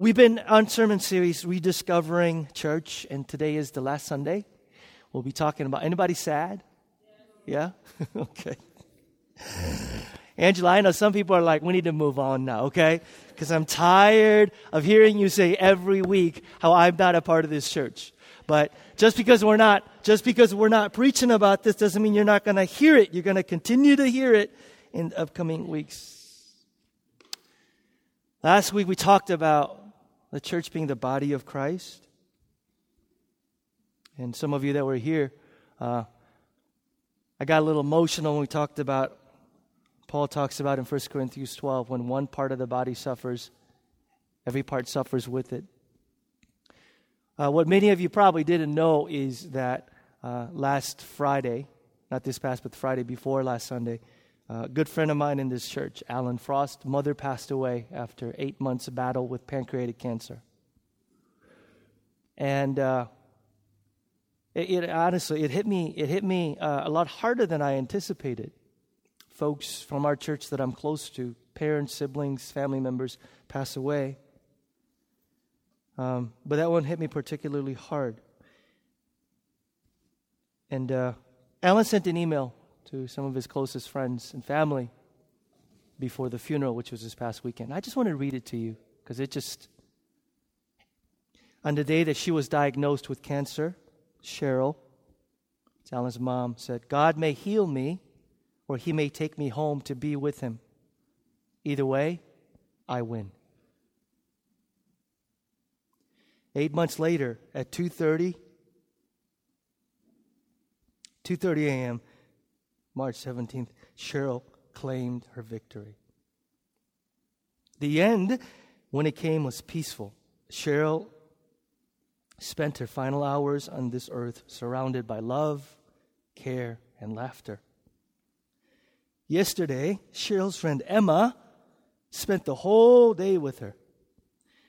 We've been on sermon series rediscovering church, and today is the last Sunday. We'll be talking about anybody sad? Yeah? okay. Angela, I know some people are like, we need to move on now, okay? Because I'm tired of hearing you say every week how I'm not a part of this church. But just because we're not, just because we're not preaching about this doesn't mean you're not going to hear it. You're going to continue to hear it in upcoming weeks. Last week we talked about the church being the body of Christ. And some of you that were here, uh, I got a little emotional when we talked about, Paul talks about in 1 Corinthians 12, when one part of the body suffers, every part suffers with it. Uh, what many of you probably didn't know is that uh, last Friday, not this past, but Friday before last Sunday, a good friend of mine in this church, Alan Frost, mother passed away after eight months of battle with pancreatic cancer. And uh, it, it, honestly, it hit me. It hit me uh, a lot harder than I anticipated. Folks from our church that I'm close to, parents, siblings, family members, pass away. Um, but that one hit me particularly hard. And uh, Alan sent an email to some of his closest friends and family before the funeral, which was this past weekend. I just want to read it to you because it just. On the day that she was diagnosed with cancer, Cheryl, it's Alan's mom, said, God may heal me or he may take me home to be with him. Either way, I win. Eight months later, at 2.30, 2.30 a.m., March 17th, Cheryl claimed her victory. The end, when it came, was peaceful. Cheryl spent her final hours on this earth surrounded by love, care, and laughter. Yesterday, Cheryl's friend Emma spent the whole day with her.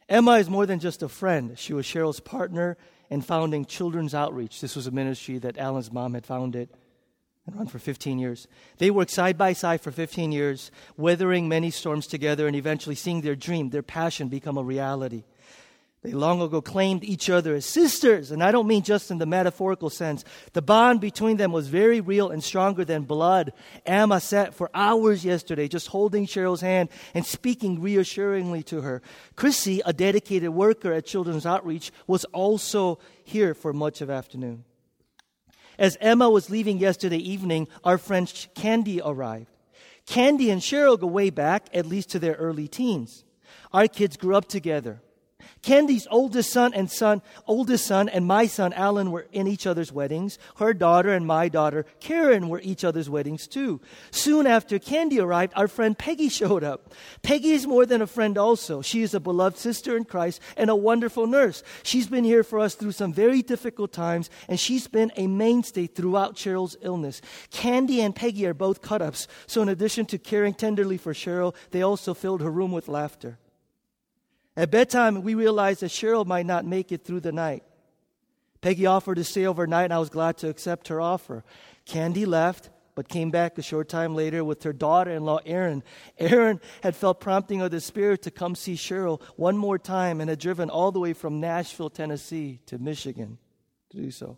Emma is more than just a friend. She was Cheryl's partner in founding Children's Outreach. This was a ministry that Alan's mom had founded and run for 15 years. They worked side by side for 15 years, weathering many storms together and eventually seeing their dream, their passion become a reality. They long ago claimed each other as sisters, and I don't mean just in the metaphorical sense. The bond between them was very real and stronger than blood. Emma sat for hours yesterday just holding Cheryl's hand and speaking reassuringly to her. Chrissy, a dedicated worker at Children's Outreach, was also here for much of afternoon. As Emma was leaving yesterday evening, our friend Candy arrived. Candy and Cheryl go way back, at least to their early teens. Our kids grew up together. Candy's oldest son and son, oldest son and my son Alan were in each other's weddings. Her daughter and my daughter Karen were each other's weddings too. Soon after Candy arrived, our friend Peggy showed up. Peggy is more than a friend also. She is a beloved sister in Christ and a wonderful nurse. She's been here for us through some very difficult times and she's been a mainstay throughout Cheryl's illness. Candy and Peggy are both cut-ups. So in addition to caring tenderly for Cheryl, they also filled her room with laughter. At bedtime, we realized that Cheryl might not make it through the night. Peggy offered to stay overnight, and I was glad to accept her offer. Candy left, but came back a short time later with her daughter in law, Erin. Erin had felt prompting of the Spirit to come see Cheryl one more time and had driven all the way from Nashville, Tennessee to Michigan to do so.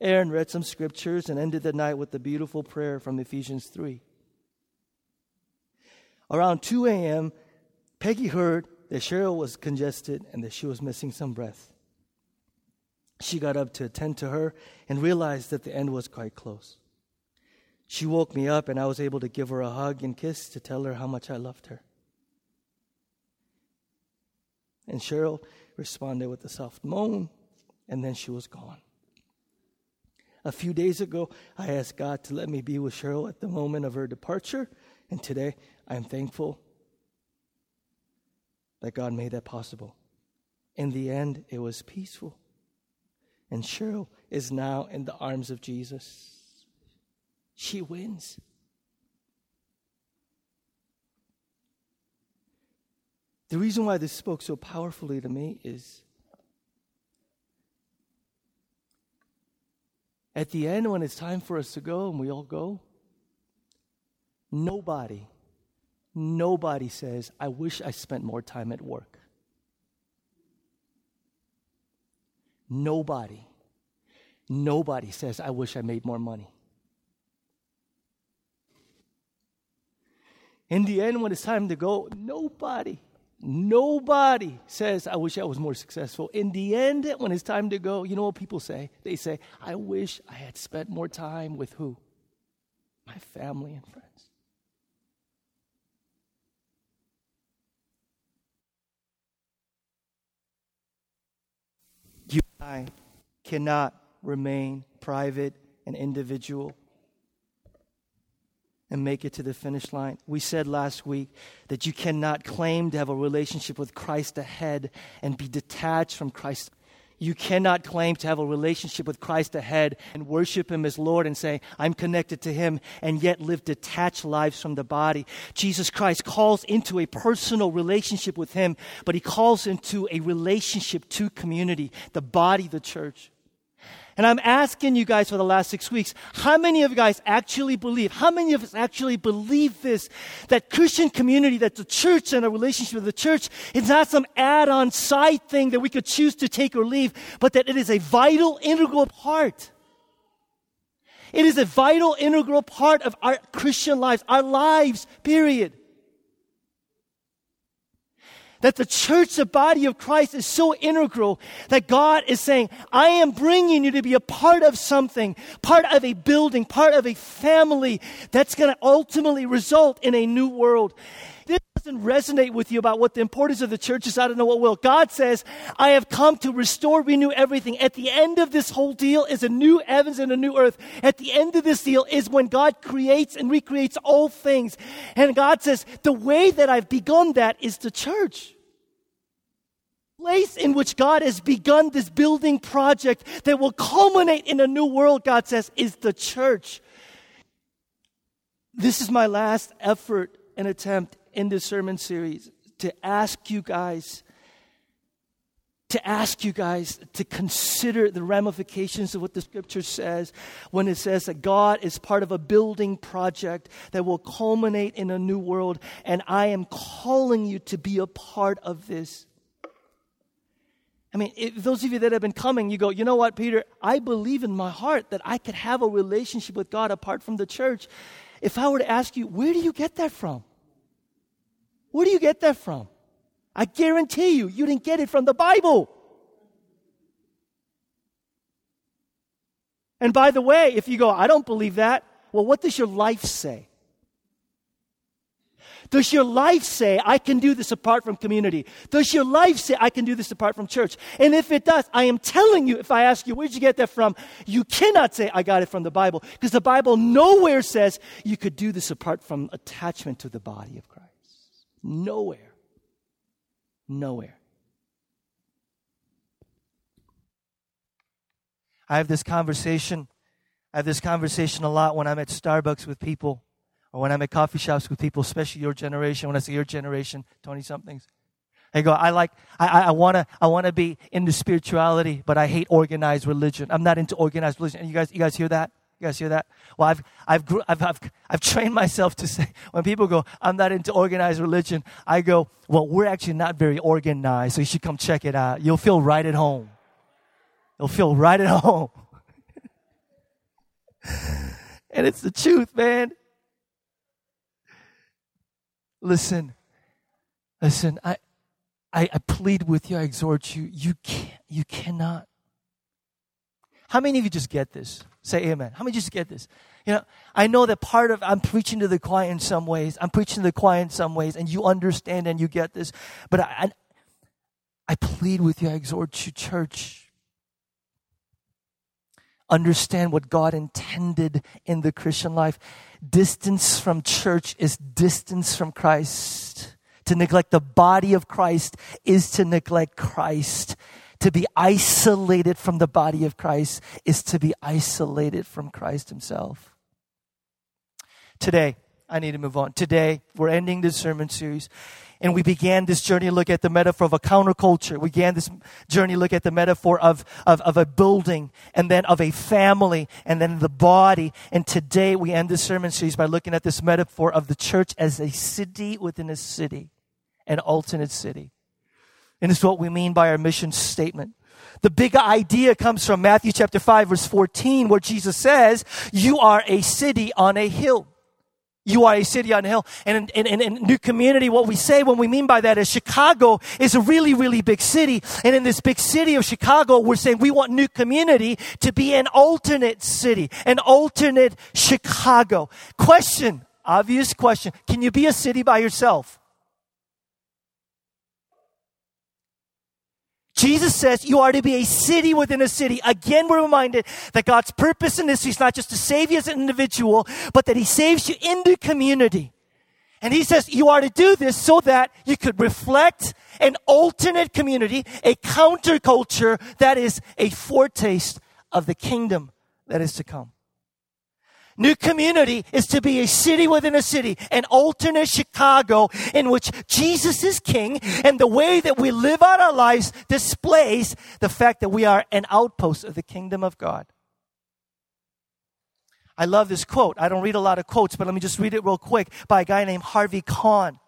Erin read some scriptures and ended the night with a beautiful prayer from Ephesians 3. Around 2 a.m., Peggy heard that Cheryl was congested and that she was missing some breath. She got up to attend to her and realized that the end was quite close. She woke me up, and I was able to give her a hug and kiss to tell her how much I loved her. And Cheryl responded with a soft moan, and then she was gone. A few days ago, I asked God to let me be with Cheryl at the moment of her departure, and today I am thankful that God made that possible. In the end, it was peaceful. And Cheryl is now in the arms of Jesus. She wins. The reason why this spoke so powerfully to me is at the end, when it's time for us to go and we all go, nobody Nobody says, I wish I spent more time at work. Nobody, nobody says, I wish I made more money. In the end, when it's time to go, nobody, nobody says, I wish I was more successful. In the end, when it's time to go, you know what people say? They say, I wish I had spent more time with who? My family and friends. I cannot remain private and individual and make it to the finish line. We said last week that you cannot claim to have a relationship with Christ ahead and be detached from Christ. You cannot claim to have a relationship with Christ ahead and worship Him as Lord and say, I'm connected to Him, and yet live detached lives from the body. Jesus Christ calls into a personal relationship with Him, but He calls into a relationship to community, the body, the church. And I'm asking you guys for the last six weeks, how many of you guys actually believe, how many of us actually believe this, that Christian community, that the church and a relationship with the church is not some add-on side thing that we could choose to take or leave, but that it is a vital, integral part. It is a vital, integral part of our Christian lives, our lives, period that the church, the body of Christ, is so integral that God is saying, I am bringing you to be a part of something, part of a building, part of a family that's going to ultimately result in a new world. This doesn't resonate with you about what the importance of the church is. I don't know what will. God says, I have come to restore, renew everything. At the end of this whole deal is a new heavens and a new earth. At the end of this deal is when God creates and recreates all things. And God says, the way that I've begun that is the church place in which God has begun this building project that will culminate in a new world, God says, is the church. This is my last effort and attempt in this sermon series to ask you guys to ask you guys to consider the ramifications of what the scripture says when it says that God is part of a building project that will culminate in a new world, and I am calling you to be a part of this. I mean, those of you that have been coming, you go, you know what, Peter? I believe in my heart that I could have a relationship with God apart from the church. If I were to ask you, where do you get that from? Where do you get that from? I guarantee you, you didn't get it from the Bible. And by the way, if you go, I don't believe that, well, what does your life say? Does your life say, I can do this apart from community? Does your life say, I can do this apart from church? And if it does, I am telling you, if I ask you, where'd you get that from? You cannot say, I got it from the Bible, because the Bible nowhere says you could do this apart from attachment to the body of Christ. Nowhere. Nowhere. I have this conversation. I have this conversation a lot when I'm at Starbucks with people or when I'm at coffee shops with people, especially your generation, when I say your generation, 20 somethings. I go, I like, I, I wanna, I wanna be into spirituality, but I hate organized religion. I'm not into organized religion. And you guys, you guys hear that? You guys hear that? Well, I've, I've, I've, I've, I've trained myself to say, when people go, I'm not into organized religion, I go, well, we're actually not very organized, so you should come check it out. You'll feel right at home. You'll feel right at home. and it's the truth, man. Listen, listen, I, I, I plead with you, I exhort you, you can't, you cannot. How many of you just get this? Say amen. How many just get this? You know, I know that part of I'm preaching to the choir in some ways. I'm preaching to the choir in some ways, and you understand and you get this. But I, I, I plead with you, I exhort you, church understand what God intended in the Christian life. Distance from church is distance from Christ. To neglect the body of Christ is to neglect Christ. To be isolated from the body of Christ is to be isolated from Christ Himself. Today, I need to move on. Today, we're ending this sermon series. And we began this journey to look at the metaphor of a counterculture. We began this journey look at the metaphor of, of, of a building and then of a family and then the body. And today we end this sermon series by looking at this metaphor of the church as a city within a city, an alternate city. And it's what we mean by our mission statement. The big idea comes from Matthew chapter 5 verse 14 where Jesus says, you are a city on a hill. You are a city on a hill. And in, in, in, New Community, what we say, what we mean by that is Chicago is a really, really big city. And in this big city of Chicago, we're saying we want New Community to be an alternate city, an alternate Chicago. Question, obvious question. Can you be a city by yourself? Jesus says you are to be a city within a city. Again, we're reminded that God's purpose in this is not just to save you as an individual, but that He saves you in the community. And He says you are to do this so that you could reflect an alternate community, a counterculture that is a foretaste of the kingdom that is to come. New community is to be a city within a city, an alternate Chicago in which Jesus is king and the way that we live out our lives displays the fact that we are an outpost of the kingdom of God. I love this quote. I don't read a lot of quotes, but let me just read it real quick by a guy named Harvie Conn.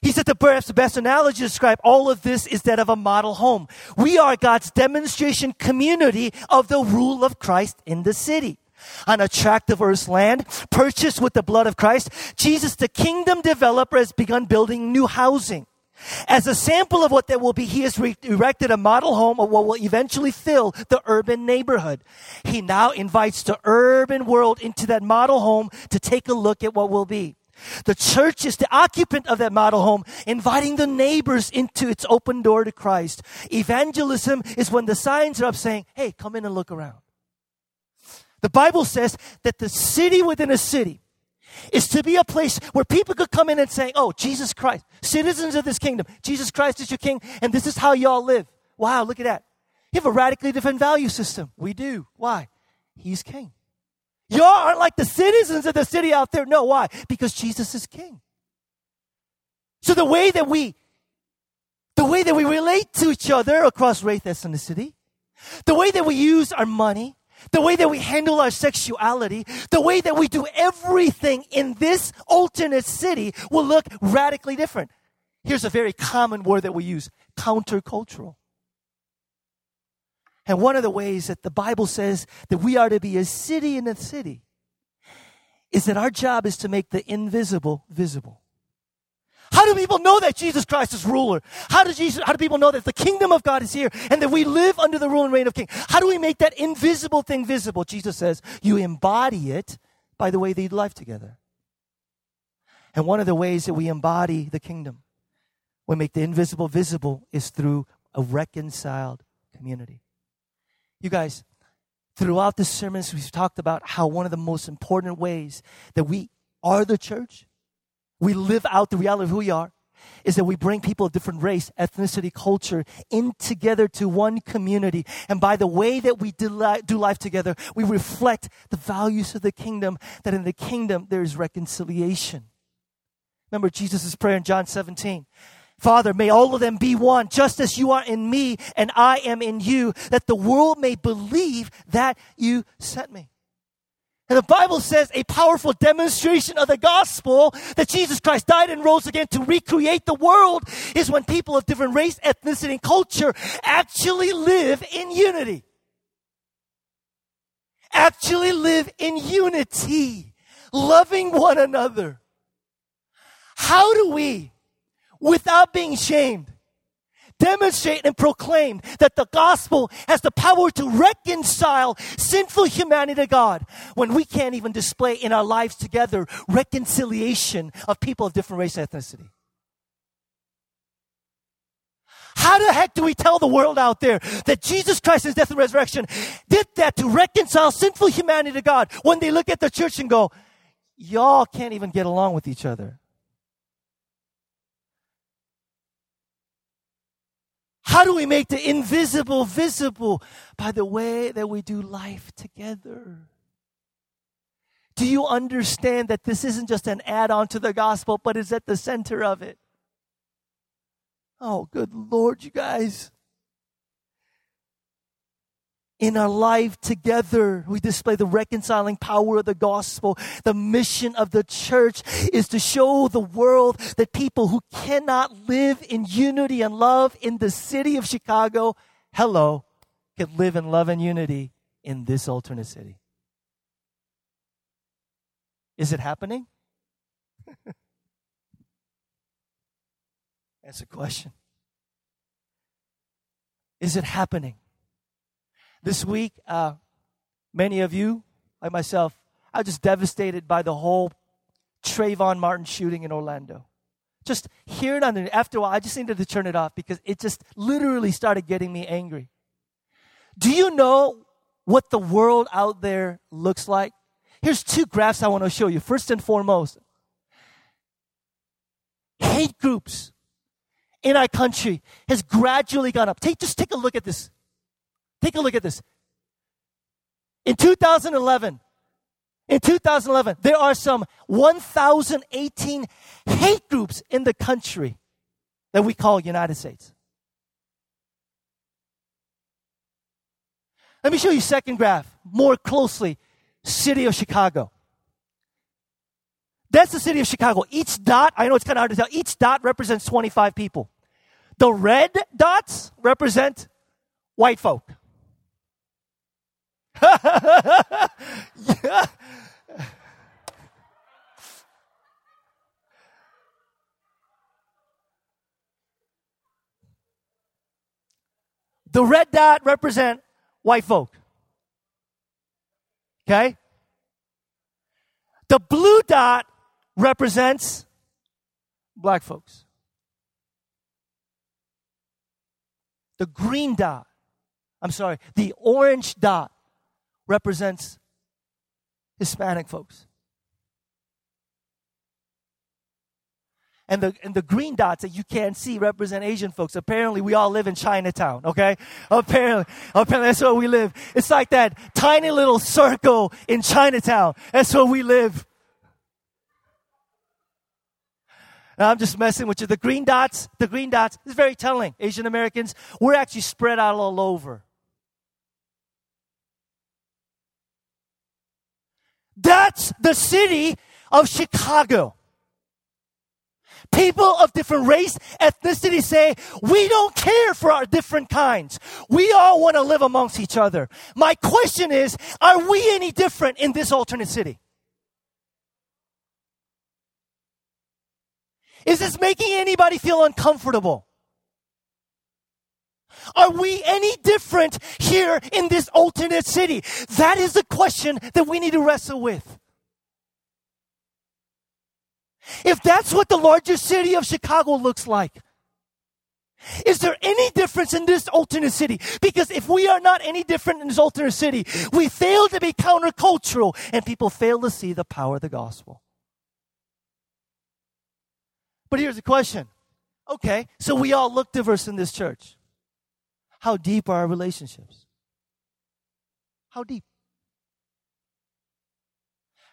He said that perhaps the best analogy to describe all of this is that of a model home. We are God's demonstration community of the rule of Christ in the city an attractive earth land purchased with the blood of Christ, Jesus, the kingdom developer, has begun building new housing. As a sample of what that will be, he has re- erected a model home of what will eventually fill the urban neighborhood. He now invites the urban world into that model home to take a look at what will be. The church is the occupant of that model home, inviting the neighbors into its open door to Christ. Evangelism is when the signs are up saying, hey, come in and look around. The Bible says that the city within a city is to be a place where people could come in and say, Oh, Jesus Christ, citizens of this kingdom, Jesus Christ is your king, and this is how y'all live. Wow, look at that. You have a radically different value system. We do. Why? He's king. Y'all aren't like the citizens of the city out there. No, why? Because Jesus is king. So the way that we, the way that we relate to each other across race, ethnicity, the way that we use our money, the way that we handle our sexuality, the way that we do everything in this alternate city will look radically different. Here's a very common word that we use countercultural. And one of the ways that the Bible says that we are to be a city in a city is that our job is to make the invisible visible. How do people know that Jesus Christ is ruler? How do Jesus, how do people know that the kingdom of God is here and that we live under the rule and reign of King? How do we make that invisible thing visible? Jesus says, you embody it by the way they do life together. And one of the ways that we embody the kingdom, we make the invisible visible, is through a reconciled community. You guys, throughout the sermons, we've talked about how one of the most important ways that we are the church we live out the reality of who we are is that we bring people of different race, ethnicity, culture in together to one community. And by the way that we do life together, we reflect the values of the kingdom, that in the kingdom there is reconciliation. Remember Jesus' prayer in John 17. Father, may all of them be one, just as you are in me and I am in you, that the world may believe that you sent me. And the Bible says a powerful demonstration of the gospel that Jesus Christ died and rose again to recreate the world is when people of different race, ethnicity, and culture actually live in unity. Actually live in unity, loving one another. How do we, without being shamed, demonstrate and proclaim that the gospel has the power to reconcile sinful humanity to God when we can't even display in our lives together reconciliation of people of different race and ethnicity. How the heck do we tell the world out there that Jesus Christ's death and resurrection did that to reconcile sinful humanity to God when they look at the church and go, y'all can't even get along with each other? How do we make the invisible visible? By the way that we do life together. Do you understand that this isn't just an add on to the gospel, but is at the center of it? Oh, good Lord, you guys in our life together. We display the reconciling power of the gospel. The mission of the church is to show the world that people who cannot live in unity and love in the city of Chicago, hello, could live in love and unity in this alternate city. Is it happening? That's a question. Is it happening? This week, uh, many of you, like myself, I was just devastated by the whole Trayvon Martin shooting in Orlando. Just hearing on the after a while, I just needed to turn it off because it just literally started getting me angry. Do you know what the world out there looks like? Here's two graphs I want to show you. First and foremost, hate groups in our country has gradually gone up. Take, just take a look at this. Take a look at this. In 2011, in 2011, there are some 1,018 hate groups in the country that we call United States. Let me show you second graph more closely. City of Chicago. That's the city of Chicago. Each dot, I know it's kind of hard to tell, each dot represents 25 people. The red dots represent white folk. The red dot represent white folk. Okay? The blue dot represents black folks. The green dot, I'm sorry, the orange dot represents Hispanic folks. And the, and the green dots that you can't see represent Asian folks. Apparently, we all live in Chinatown, okay? Apparently, apparently that's where we live. It's like that tiny little circle in Chinatown. That's where we live. I'm just messing with you. The green dots, the green dots is very telling. Asian Americans, we're actually spread out all over. That's the city of Chicago. People of different race, ethnicity say, we don't care for our different kinds. We all want to live amongst each other. My question is, are we any different in this alternate city? Is this making anybody feel uncomfortable? Are we any different here in this alternate city? That is the question that we need to wrestle with. If that's what the larger city of Chicago looks like, is there any difference in this alternate city? Because if we are not any different in this alternate city, we fail to be countercultural and people fail to see the power of the gospel. But here's the question. Okay, so we all look diverse in this church. How deep are our relationships? How deep?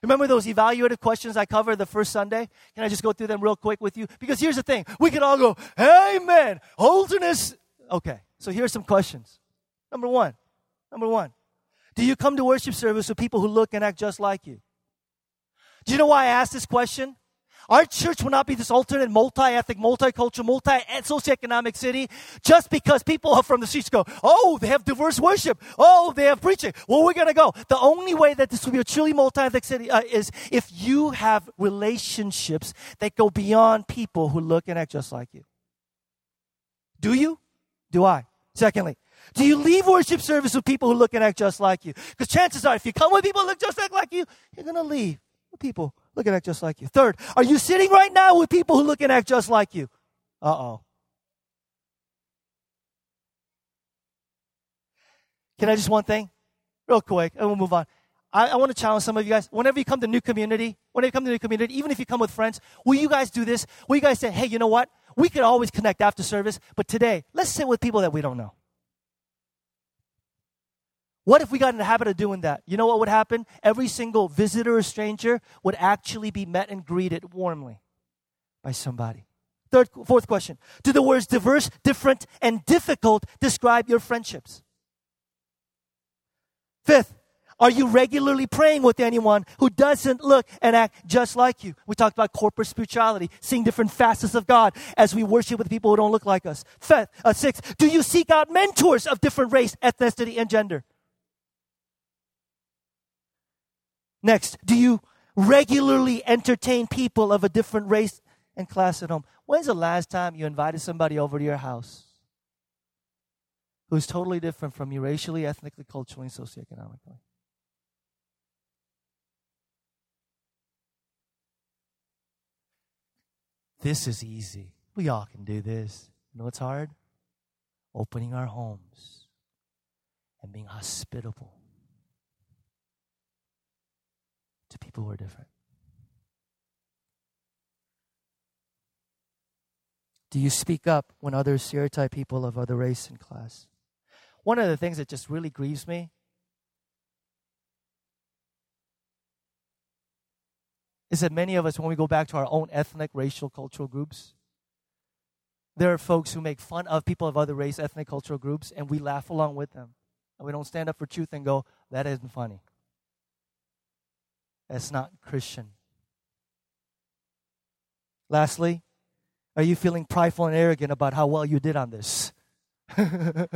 Remember those evaluative questions I covered the first Sunday? Can I just go through them real quick with you? Because here's the thing we could all go, Amen, holiness. Okay, so here's some questions. Number one, number one, do you come to worship service with people who look and act just like you? Do you know why I asked this question? Our church will not be this alternate, multi-ethnic, multicultural, multi-socioeconomic city just because people from the streets go, oh, they have diverse worship. Oh, they have preaching. Well, we're going to go. The only way that this will be a truly multi-ethnic city uh, is if you have relationships that go beyond people who look and act just like you. Do you? Do I? Secondly, do you leave worship service with people who look and act just like you? Because chances are, if you come with people who look just like you, you're going to leave with people look and act just like you. Third, are you sitting right now with people who look and act just like you? Uh oh. Can I just one thing? Real quick, and we'll move on. I, I want to challenge some of you guys. Whenever you come to new community, whenever you come to new community, even if you come with friends, will you guys do this? Will you guys say, hey, you know what? We could always connect after service, but today, let's sit with people that we don't know. What if we got in the habit of doing that? You know what would happen? Every single visitor or stranger would actually be met and greeted warmly by somebody. Third, fourth question. Do the words diverse, different, and difficult describe your friendships? Fifth, Are you regularly praying with anyone who doesn't look and act just like you? We talked about corporate spirituality, seeing different facets of God as we worship with people who don't look like us. Fifth, uh, do you seek out mentors of different race, ethnicity, and gender? Next, do you regularly entertain people of a different race and class at home? When's the last time you invited somebody over to your house who's totally different from you racially, ethnically, culturally, and socioeconomically? This is easy. We all can do this. You know what's hard? Opening our homes and being hospitable to people who are different. Do you speak up when others stereotype people of other race and class? One of the things that just really grieves me is that many of us, when we go back to our own ethnic, racial, cultural groups, there are folks who make fun of people of other race, ethnic, cultural groups, and we laugh along with them. And we don't stand up for truth and go, that isn't funny. That's not Christian. Lastly, are you feeling prideful and arrogant about how well you did on this? do you know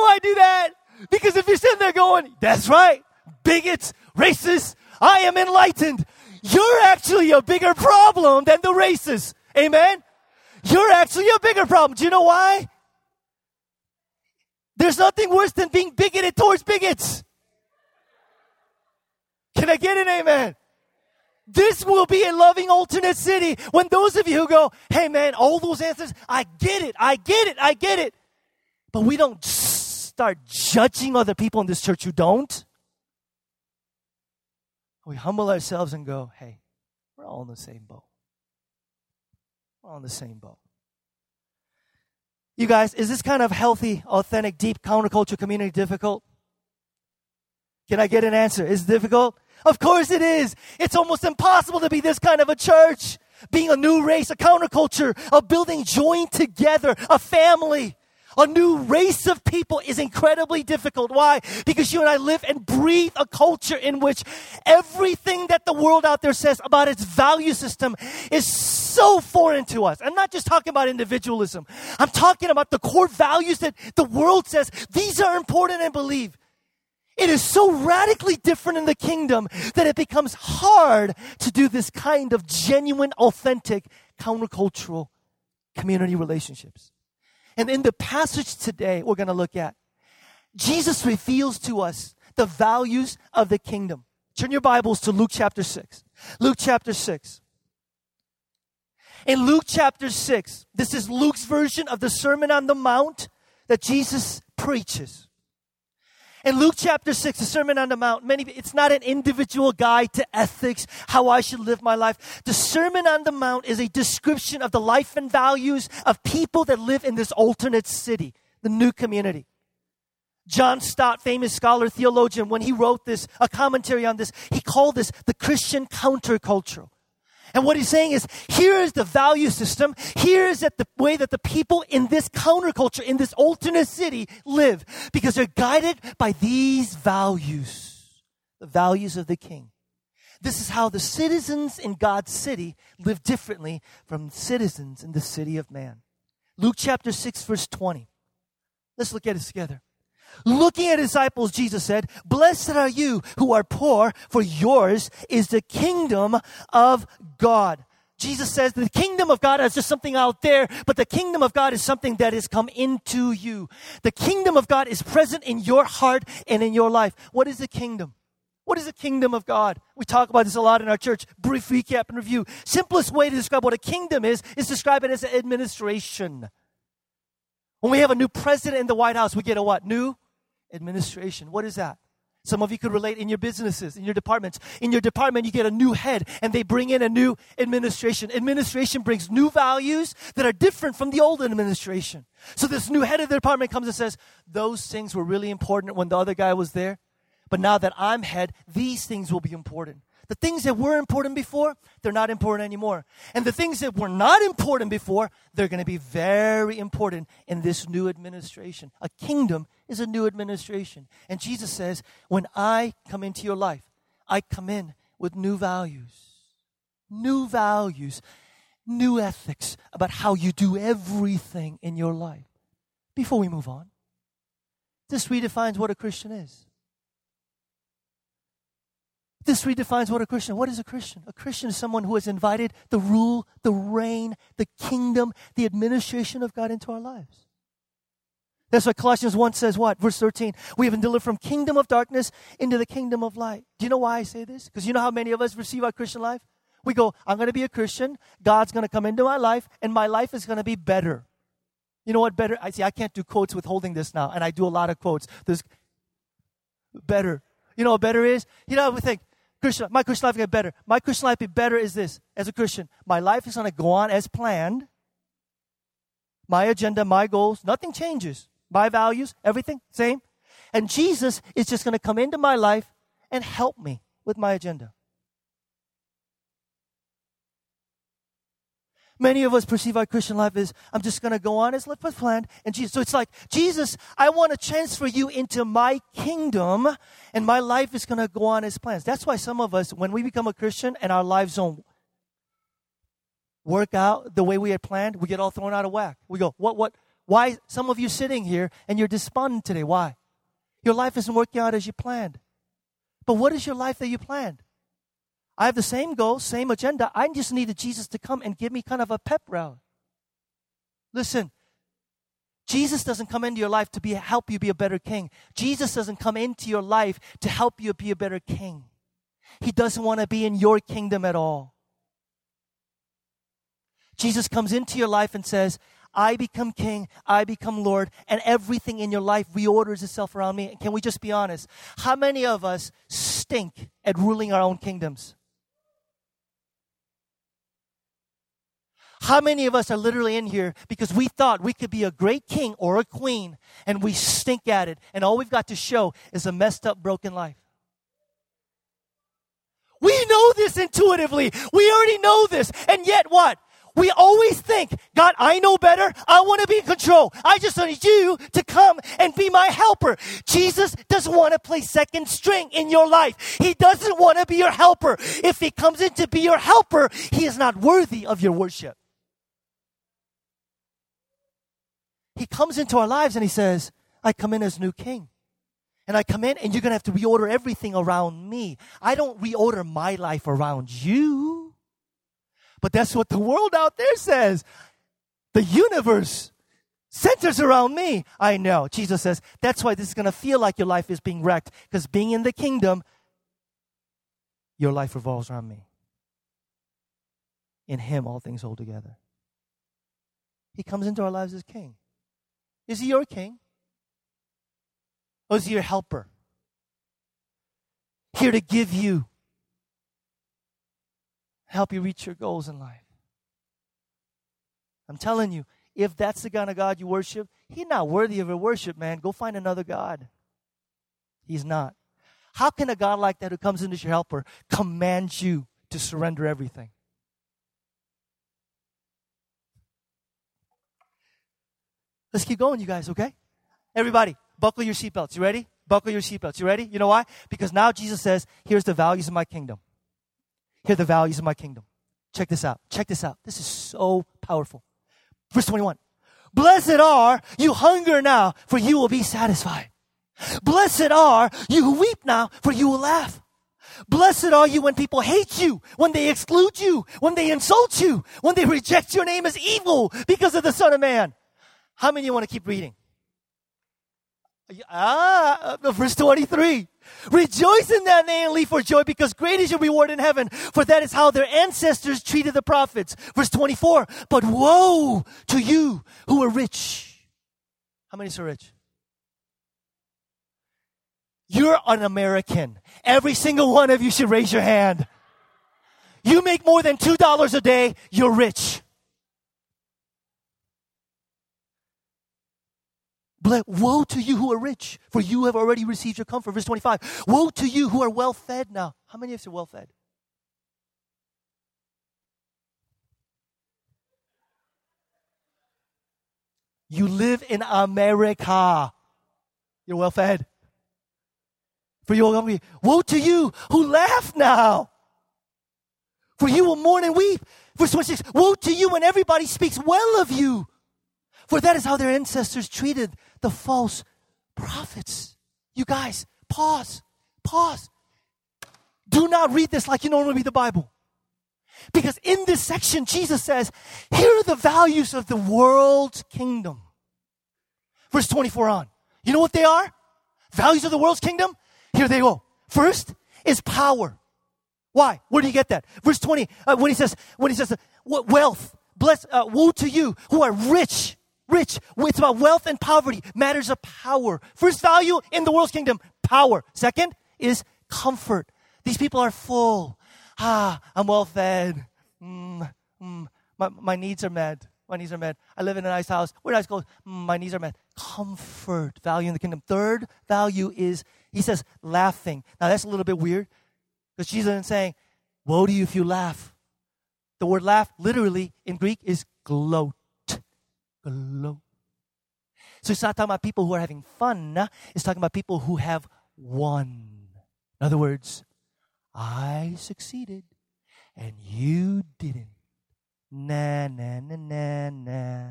why I do that? Because if you're sitting there going, that's right, bigots, racists, I am enlightened. You're actually a bigger problem than the racists. Amen? You're actually a bigger problem. Do you know why? There's nothing worse than being bigoted towards bigots. Can I get an amen? This will be a loving alternate city when those of you who go, hey man, all those answers, I get it, I get it, I get it. But we don't start judging other people in this church who don't. We humble ourselves and go, hey, we're all in the same boat. We're all in the same boat. You guys, is this kind of healthy, authentic, deep counterculture community difficult? Can I get an answer? Is it difficult? Of course it is. It's almost impossible to be this kind of a church. Being a new race, a counterculture, a building joined together, a family. A new race of people is incredibly difficult. Why? Because you and I live and breathe a culture in which everything that the world out there says about its value system is so foreign to us. I'm not just talking about individualism. I'm talking about the core values that the world says these are important and believe. It is so radically different in the kingdom that it becomes hard to do this kind of genuine, authentic, countercultural community relationships. And in the passage today, we're going to look at Jesus reveals to us the values of the kingdom. Turn your Bibles to Luke chapter 6. Luke chapter 6. In Luke chapter 6, this is Luke's version of the Sermon on the Mount that Jesus preaches. In Luke chapter 6, the Sermon on the Mount, many, it's not an individual guide to ethics, how I should live my life. The Sermon on the Mount is a description of the life and values of people that live in this alternate city, the new community. John Stott, famous scholar, theologian, when he wrote this, a commentary on this, he called this the Christian counterculture. And what he's saying is, here is the value system. Here is that the way that the people in this counterculture, in this alternate city live. Because they're guided by these values. The values of the king. This is how the citizens in God's city live differently from citizens in the city of man. Luke chapter 6 verse 20. Let's look at it together. Looking at disciples, Jesus said, Blessed are you who are poor, for yours is the kingdom of God. Jesus says the kingdom of God is just something out there, but the kingdom of God is something that has come into you. The kingdom of God is present in your heart and in your life. What is the kingdom? What is the kingdom of God? We talk about this a lot in our church. Brief recap and review. Simplest way to describe what a kingdom is, is describe it as an administration. When we have a new president in the White House, we get a what? New administration. What is that? Some of you could relate in your businesses, in your departments. In your department, you get a new head and they bring in a new administration. Administration brings new values that are different from the old administration. So this new head of the department comes and says, those things were really important when the other guy was there. But now that I'm head, these things will be important. The things that were important before, they're not important anymore. And the things that were not important before, they're going to be very important in this new administration. A kingdom is a new administration. And Jesus says, when I come into your life, I come in with new values, new values, new ethics about how you do everything in your life. Before we move on, this redefines what a Christian is. This redefines what a Christian. What is a Christian? A Christian is someone who has invited the rule, the reign, the kingdom, the administration of God into our lives. That's why Colossians 1 says what? Verse 13. We have been delivered from kingdom of darkness into the kingdom of light. Do you know why I say this? Because you know how many of us receive our Christian life? We go, I'm going to be a Christian. God's going to come into my life, and my life is going to be better. You know what better? I see, I can't do quotes with holding this now, and I do a lot of quotes. There's better. You know what better is? You know, we think, Christian, my Christian life get better. My Christian life be better is this as a Christian. My life is going to go on as planned. My agenda, my goals, nothing changes. My values, everything, same. And Jesus is just going to come into my life and help me with my agenda. Many of us perceive our Christian life as I'm just going to go on as live as planned. And Jesus, so it's like Jesus, I want to transfer you into my kingdom, and my life is going to go on as plans. That's why some of us, when we become a Christian and our lives don't work out the way we had planned, we get all thrown out of whack. We go, what, what, why? Some of you sitting here and you're despondent today. Why? Your life isn't working out as you planned. But what is your life that you planned? I have the same goal, same agenda. I just needed Jesus to come and give me kind of a pep rally. Listen, Jesus doesn't come into your life to be help you be a better king. Jesus doesn't come into your life to help you be a better king. He doesn't want to be in your kingdom at all. Jesus comes into your life and says, I become king, I become Lord, and everything in your life reorders itself around me. And Can we just be honest? How many of us stink at ruling our own kingdoms? How many of us are literally in here because we thought we could be a great king or a queen and we stink at it and all we've got to show is a messed up, broken life? We know this intuitively. We already know this. And yet what? We always think, God, I know better. I want to be in control. I just need you to come and be my helper. Jesus doesn't want to play second string in your life. He doesn't want to be your helper. If he comes in to be your helper, he is not worthy of your worship. He comes into our lives and he says, I come in as new king. And I come in and you're going to have to reorder everything around me. I don't reorder my life around you. But that's what the world out there says. The universe centers around me. I know. Jesus says, that's why this is going to feel like your life is being wrecked. Because being in the kingdom, your life revolves around me. In Him, all things hold together. He comes into our lives as King. Is he your king? Or is he your helper? Here to give you, help you reach your goals in life. I'm telling you, if that's the kind of God you worship, he's not worthy of your worship, man. Go find another God. He's not. How can a God like that who comes in as your helper command you to surrender everything? Let's keep going, you guys, okay? Everybody, buckle your seatbelts. You ready? Buckle your seatbelts. You ready? You know why? Because now Jesus says, here's the values of my kingdom. Here are the values of my kingdom. Check this out. Check this out. This is so powerful. Verse 21. Blessed are you hunger now, for you will be satisfied. Blessed are you who weep now, for you will laugh. Blessed are you when people hate you, when they exclude you, when they insult you, when they reject your name as evil because of the Son of Man. How many you want to keep reading? Ah, verse 23. Rejoice in that name and leap for joy because great is your reward in heaven, for that is how their ancestors treated the prophets. Verse 24. But woe to you who are rich. How many are rich? You're an American. Every single one of you should raise your hand. You make more than $2 a day, you're rich. Woe to you who are rich, for you have already received your comfort. Verse 25. Woe to you who are well fed now. How many of you are well fed? You live in America. You're well fed. For you are hungry. Woe to you who laugh now. For you will mourn and weep. Verse 26. Woe to you when everybody speaks well of you. For that is how their ancestors treated the false prophets. You guys, pause. Pause. Do not read this like you normally read the Bible. Because in this section, Jesus says, here are the values of the world's kingdom. Verse 24 on. You know what they are? Values of the world's kingdom? Here they go. First is power. Why? Where do you get that? Verse 20, uh, when he says, when he says, uh, wealth, bless, uh, woe to you who are rich, rich. It's about wealth and poverty, matters of power. First value in the world's kingdom, power. Second is comfort. These people are full. Ah, I'm well fed. Mm, mm, my, my needs are met. My needs are met. I live in a nice house. Where do I go? Mm, my needs are met. Comfort, value in the kingdom. Third value is, he says, laughing. Now that's a little bit weird because Jesus isn't saying, Woe to you if you laugh. The word laugh literally in Greek is gloat. Gloat. So it's not talking about people who are having fun, it's talking about people who have won. In other words, I succeeded and you didn't. Na, na, na, na, na.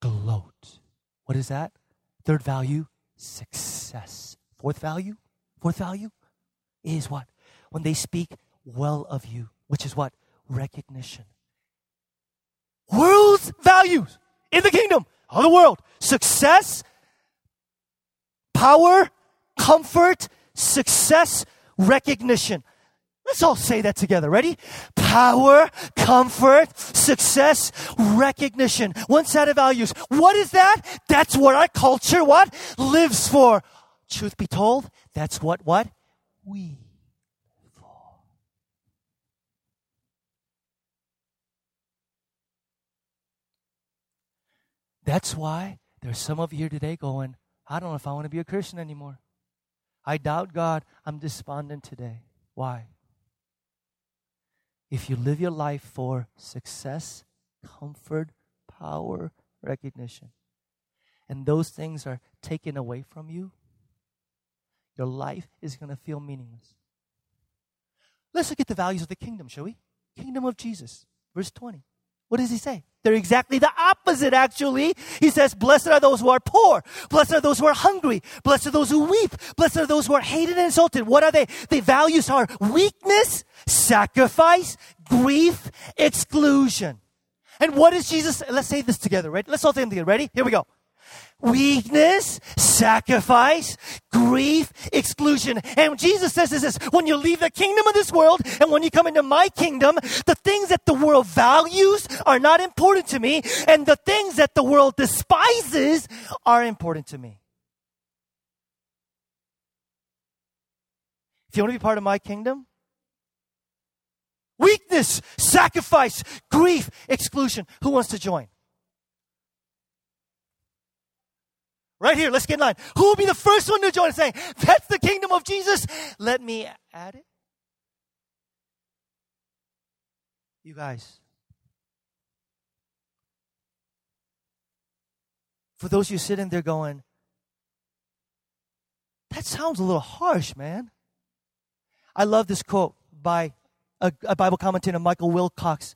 Gloat. What is that? Third value, success. Fourth value, fourth value is what? When they speak well of you, which is what? Recognition. Values in the kingdom of the world success, power, comfort, success, recognition. Let's all say that together. Ready? Power, comfort, success, recognition. One set of values. What is that? That's what our culture what? Lives for. Truth be told, that's what what? We That's why there's some of you here today going, I don't know if I want to be a Christian anymore. I doubt God. I'm despondent today. Why? If you live your life for success, comfort, power, recognition, and those things are taken away from you, your life is going to feel meaningless. Let's look at the values of the kingdom, shall we? Kingdom of Jesus, verse 20. What does he say? They're exactly the opposite, actually. He says, Blessed are those who are poor. Blessed are those who are hungry. Blessed are those who weep. Blessed are those who are hated and insulted. What are they? The values are weakness, sacrifice, grief, exclusion. And what is Jesus? Let's say this together, right? Let's all say it together. Ready? Here we go weakness, sacrifice, grief, exclusion. And Jesus says this, is when you leave the kingdom of this world and when you come into my kingdom, the things that the world values are not important to me and the things that the world despises are important to me. If you want to be part of my kingdom, weakness, sacrifice, grief, exclusion. Who wants to join? Right here, let's get in line. Who will be the first one to join saying, That's the kingdom of Jesus? Let me add it. You guys. For those of you sitting there going, That sounds a little harsh, man. I love this quote by a, a Bible commentator, Michael Wilcock.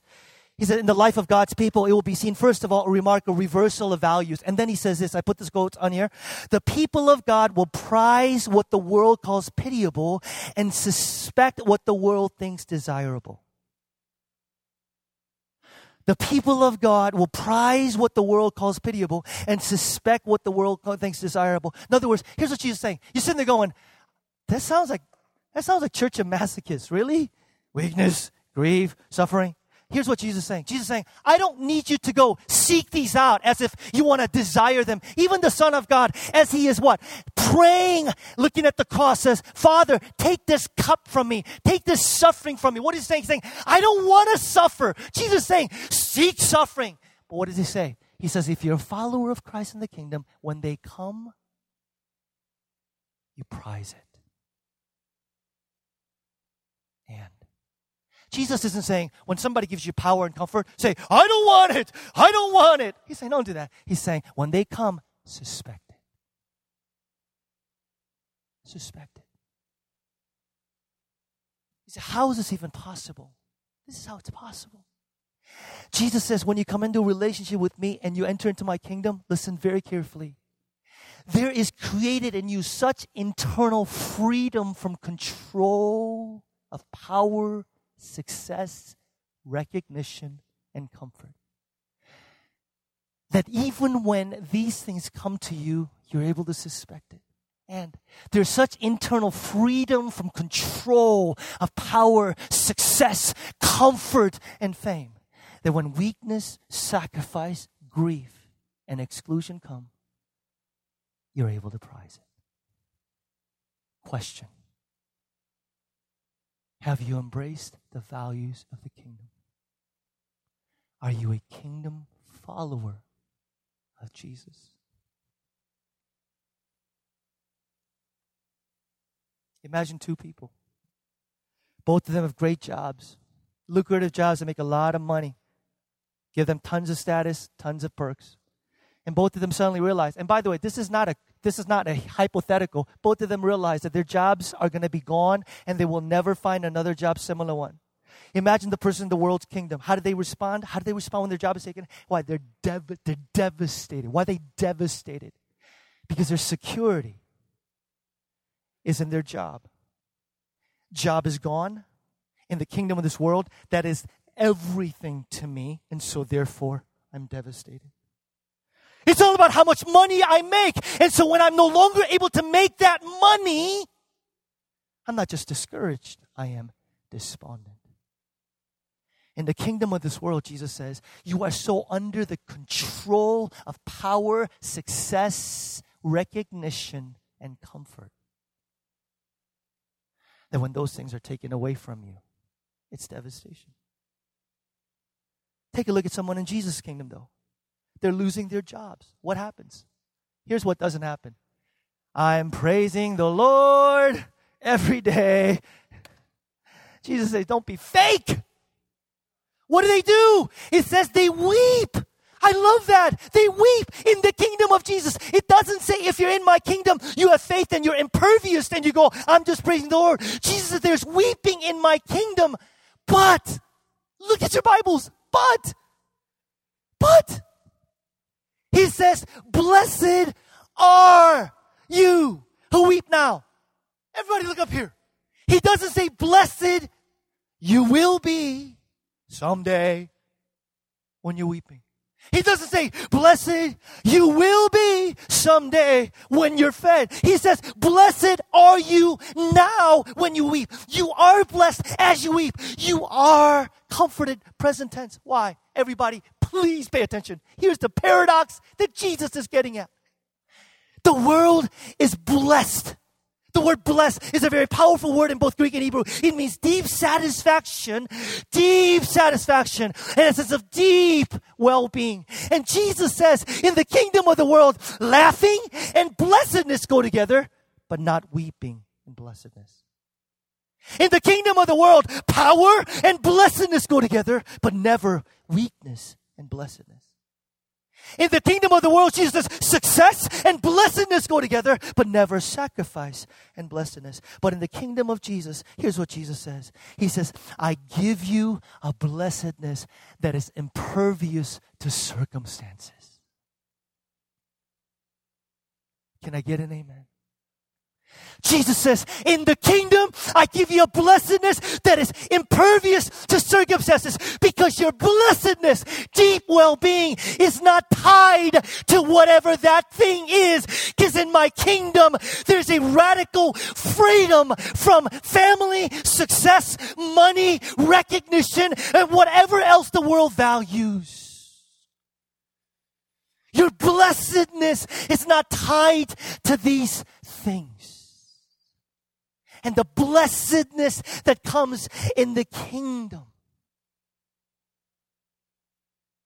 He said, in the life of God's people, it will be seen, first of all, a remarkable reversal of values. And then he says this, I put this quote on here. The people of God will prize what the world calls pitiable and suspect what the world thinks desirable. The people of God will prize what the world calls pitiable and suspect what the world thinks desirable. In other words, here's what Jesus is saying. You're sitting there going, that sounds like, that sounds like church of masochists. Really? Weakness, grief, suffering. Here's what Jesus is saying. Jesus is saying, I don't need you to go seek these out as if you want to desire them. Even the Son of God, as he is what? Praying, looking at the cross, says, Father, take this cup from me. Take this suffering from me. What is he saying? He's saying, I don't want to suffer. Jesus is saying, seek suffering. But what does he say? He says, if you're a follower of Christ in the kingdom, when they come, you prize it. And Jesus isn't saying when somebody gives you power and comfort, say, I don't want it. I don't want it. He's saying, don't do that. He's saying, when they come, suspect it. Suspect it. He said, How is this even possible? This is how it's possible. Jesus says, when you come into a relationship with me and you enter into my kingdom, listen very carefully. There is created in you such internal freedom from control of power, success, recognition, and comfort. That even when these things come to you, you're able to suspect it. And there's such internal freedom from control of power, success, comfort, and fame that when weakness, sacrifice, grief, and exclusion come, you're able to prize it. Question Have you embraced the values of the kingdom? Are you a kingdom follower of Jesus? Imagine two people. Both of them have great jobs, lucrative jobs that make a lot of money, give them tons of status, tons of perks. And both of them suddenly realize, and by the way, this is not a this is not a hypothetical. Both of them realize that their jobs are going to be gone and they will never find another job similar one. Imagine the person in the world's kingdom. How do they respond? How do they respond when their job is taken? Why? They're, dev- they're devastated. Why they devastated? Because their security is in their job. Job is gone. In the kingdom of this world, that is everything to me. And so, therefore, I'm devastated. It's all about how much money I make. And so when I'm no longer able to make that money, I'm not just discouraged, I am despondent. In the kingdom of this world, Jesus says, you are so under the control of power, success, recognition, and comfort that when those things are taken away from you, it's devastation. Take a look at someone in Jesus' kingdom, though they're losing their jobs. What happens? Here's what doesn't happen I'm praising the Lord every day. Jesus says, Don't be fake. What do they do? It says they weep. I love that. They weep in the kingdom of Jesus. It doesn't say if you're in my kingdom, you have faith and you're impervious and you go, I'm just praising the Lord. Jesus says there's weeping in my kingdom. But, look at your Bibles. But, but, he says, Blessed are you who weep now. Everybody look up here. He doesn't say, Blessed you will be someday when you're weeping. He doesn't say, blessed you will be someday when you're fed. He says, blessed are you now when you weep. You are blessed as you weep. You are comforted, present tense. Why? Everybody, please pay attention. Here's the paradox that Jesus is getting at. The world is blessed the word blessed is a very powerful word in both Greek and Hebrew. It means deep satisfaction, deep satisfaction, and a sense of deep well-being. And Jesus says, in the kingdom of the world, laughing and blessedness go together, but not weeping and blessedness. In the kingdom of the world, power and blessedness go together, but never weakness and blessedness. In the kingdom of the world, Jesus success and blessedness go together, but never sacrifice and blessedness. But in the kingdom of Jesus, here's what Jesus says He says, I give you a blessedness that is impervious to circumstances. Can I get an amen? Jesus says, in the kingdom, I give you a blessedness that is impervious to circumstances because your blessedness, deep well-being is not tied to whatever that thing is. Because in my kingdom, there's a radical freedom from family, success, money, recognition, and whatever else the world values. Your blessedness is not tied to these things and the blessedness that comes in the kingdom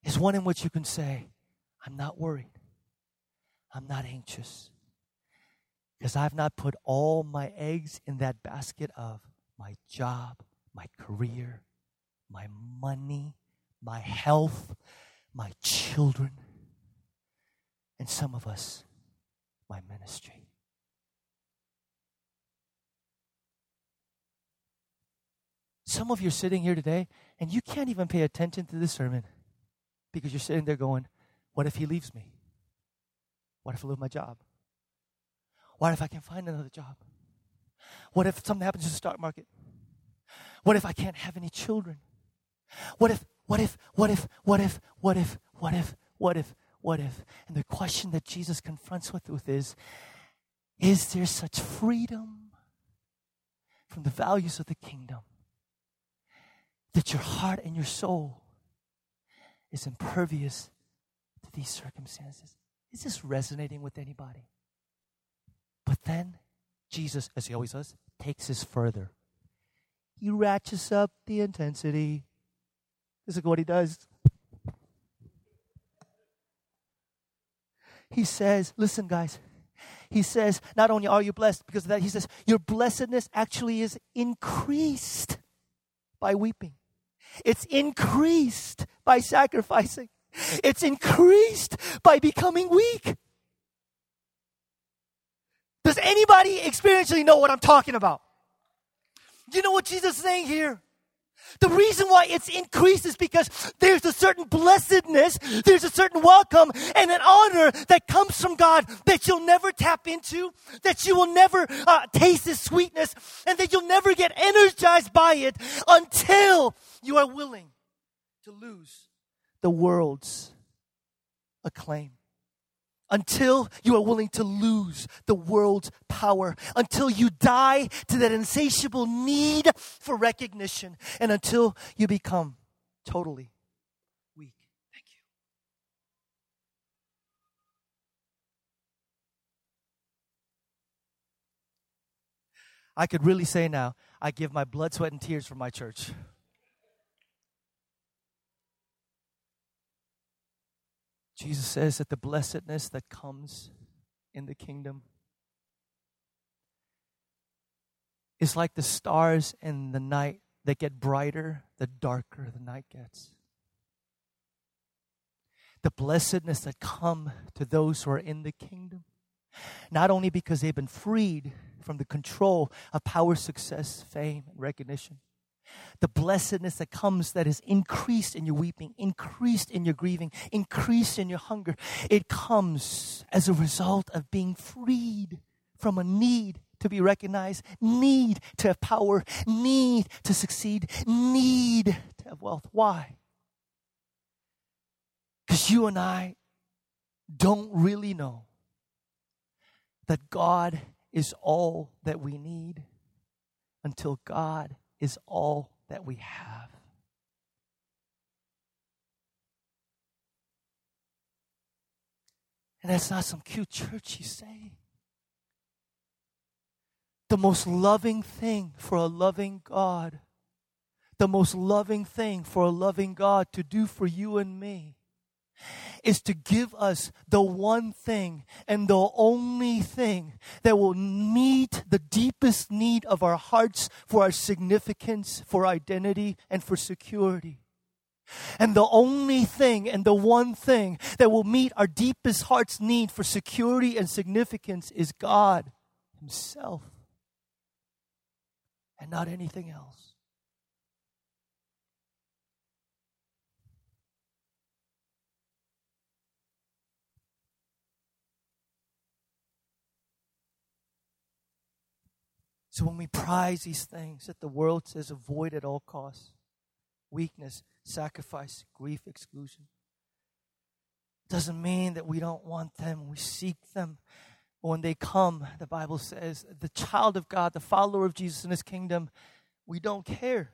is one in which you can say, I'm not worried. I'm not anxious. Because I've not put all my eggs in that basket of my job, my career, my money, my health, my children, and some of us, my ministry. Some of you are sitting here today and you can't even pay attention to this sermon because you're sitting there going, What if he leaves me? What if I lose my job? What if I can find another job? What if something happens to the stock market? What if I can't have any children? What if, what if, what if, what if, what if, what if, what if, what if? And the question that Jesus confronts with, with is Is there such freedom from the values of the kingdom that your heart and your soul is impervious to these circumstances? Is this resonating with anybody? But then Jesus, as he always does, takes this further. He ratchets up the intensity. This is what he does. He says, listen, guys. He says, not only are you blessed because of that, he says, your blessedness actually is increased by weeping. It's increased by sacrificing. It's increased by becoming weak. Does anybody experientially know what I'm talking about? You know what Jesus is saying here? The reason why it's increased is because there's a certain blessedness, there's a certain welcome and an honor that comes from God that you'll never tap into, that you will never uh, taste His sweetness, and that you'll never get energized by it until you are willing to lose the world's acclaim until you are willing to lose the world's power, until you die to that insatiable need for recognition, and until you become totally weak. Thank you. I could really say now, I give my blood, sweat, and tears for my church. Jesus says that the blessedness that comes in the kingdom is like the stars in the night that get brighter the darker the night gets. The blessedness that come to those who are in the kingdom, not only because they've been freed from the control of power, success, fame, and recognition, the blessedness that comes that is increased in your weeping, increased in your grieving, increased in your hunger. It comes as a result of being freed from a need to be recognized, need to have power, need to succeed, need to have wealth. Why? Because you and I don't really know that God is all that we need until God is all that we have. And that's not some cute churchy saying. The most loving thing for a loving God, the most loving thing for a loving God to do for you and me is to give us the one thing and the only thing that will meet the deepest need of our hearts for our significance, for identity, and for security. And the only thing and the one thing that will meet our deepest heart's need for security and significance is God Himself and not anything else. So when we prize these things that the world says avoid at all costs weakness, sacrifice, grief, exclusion doesn't mean that we don't want them. We seek them. But when they come, the Bible says, the child of God, the follower of Jesus in his kingdom, we don't care.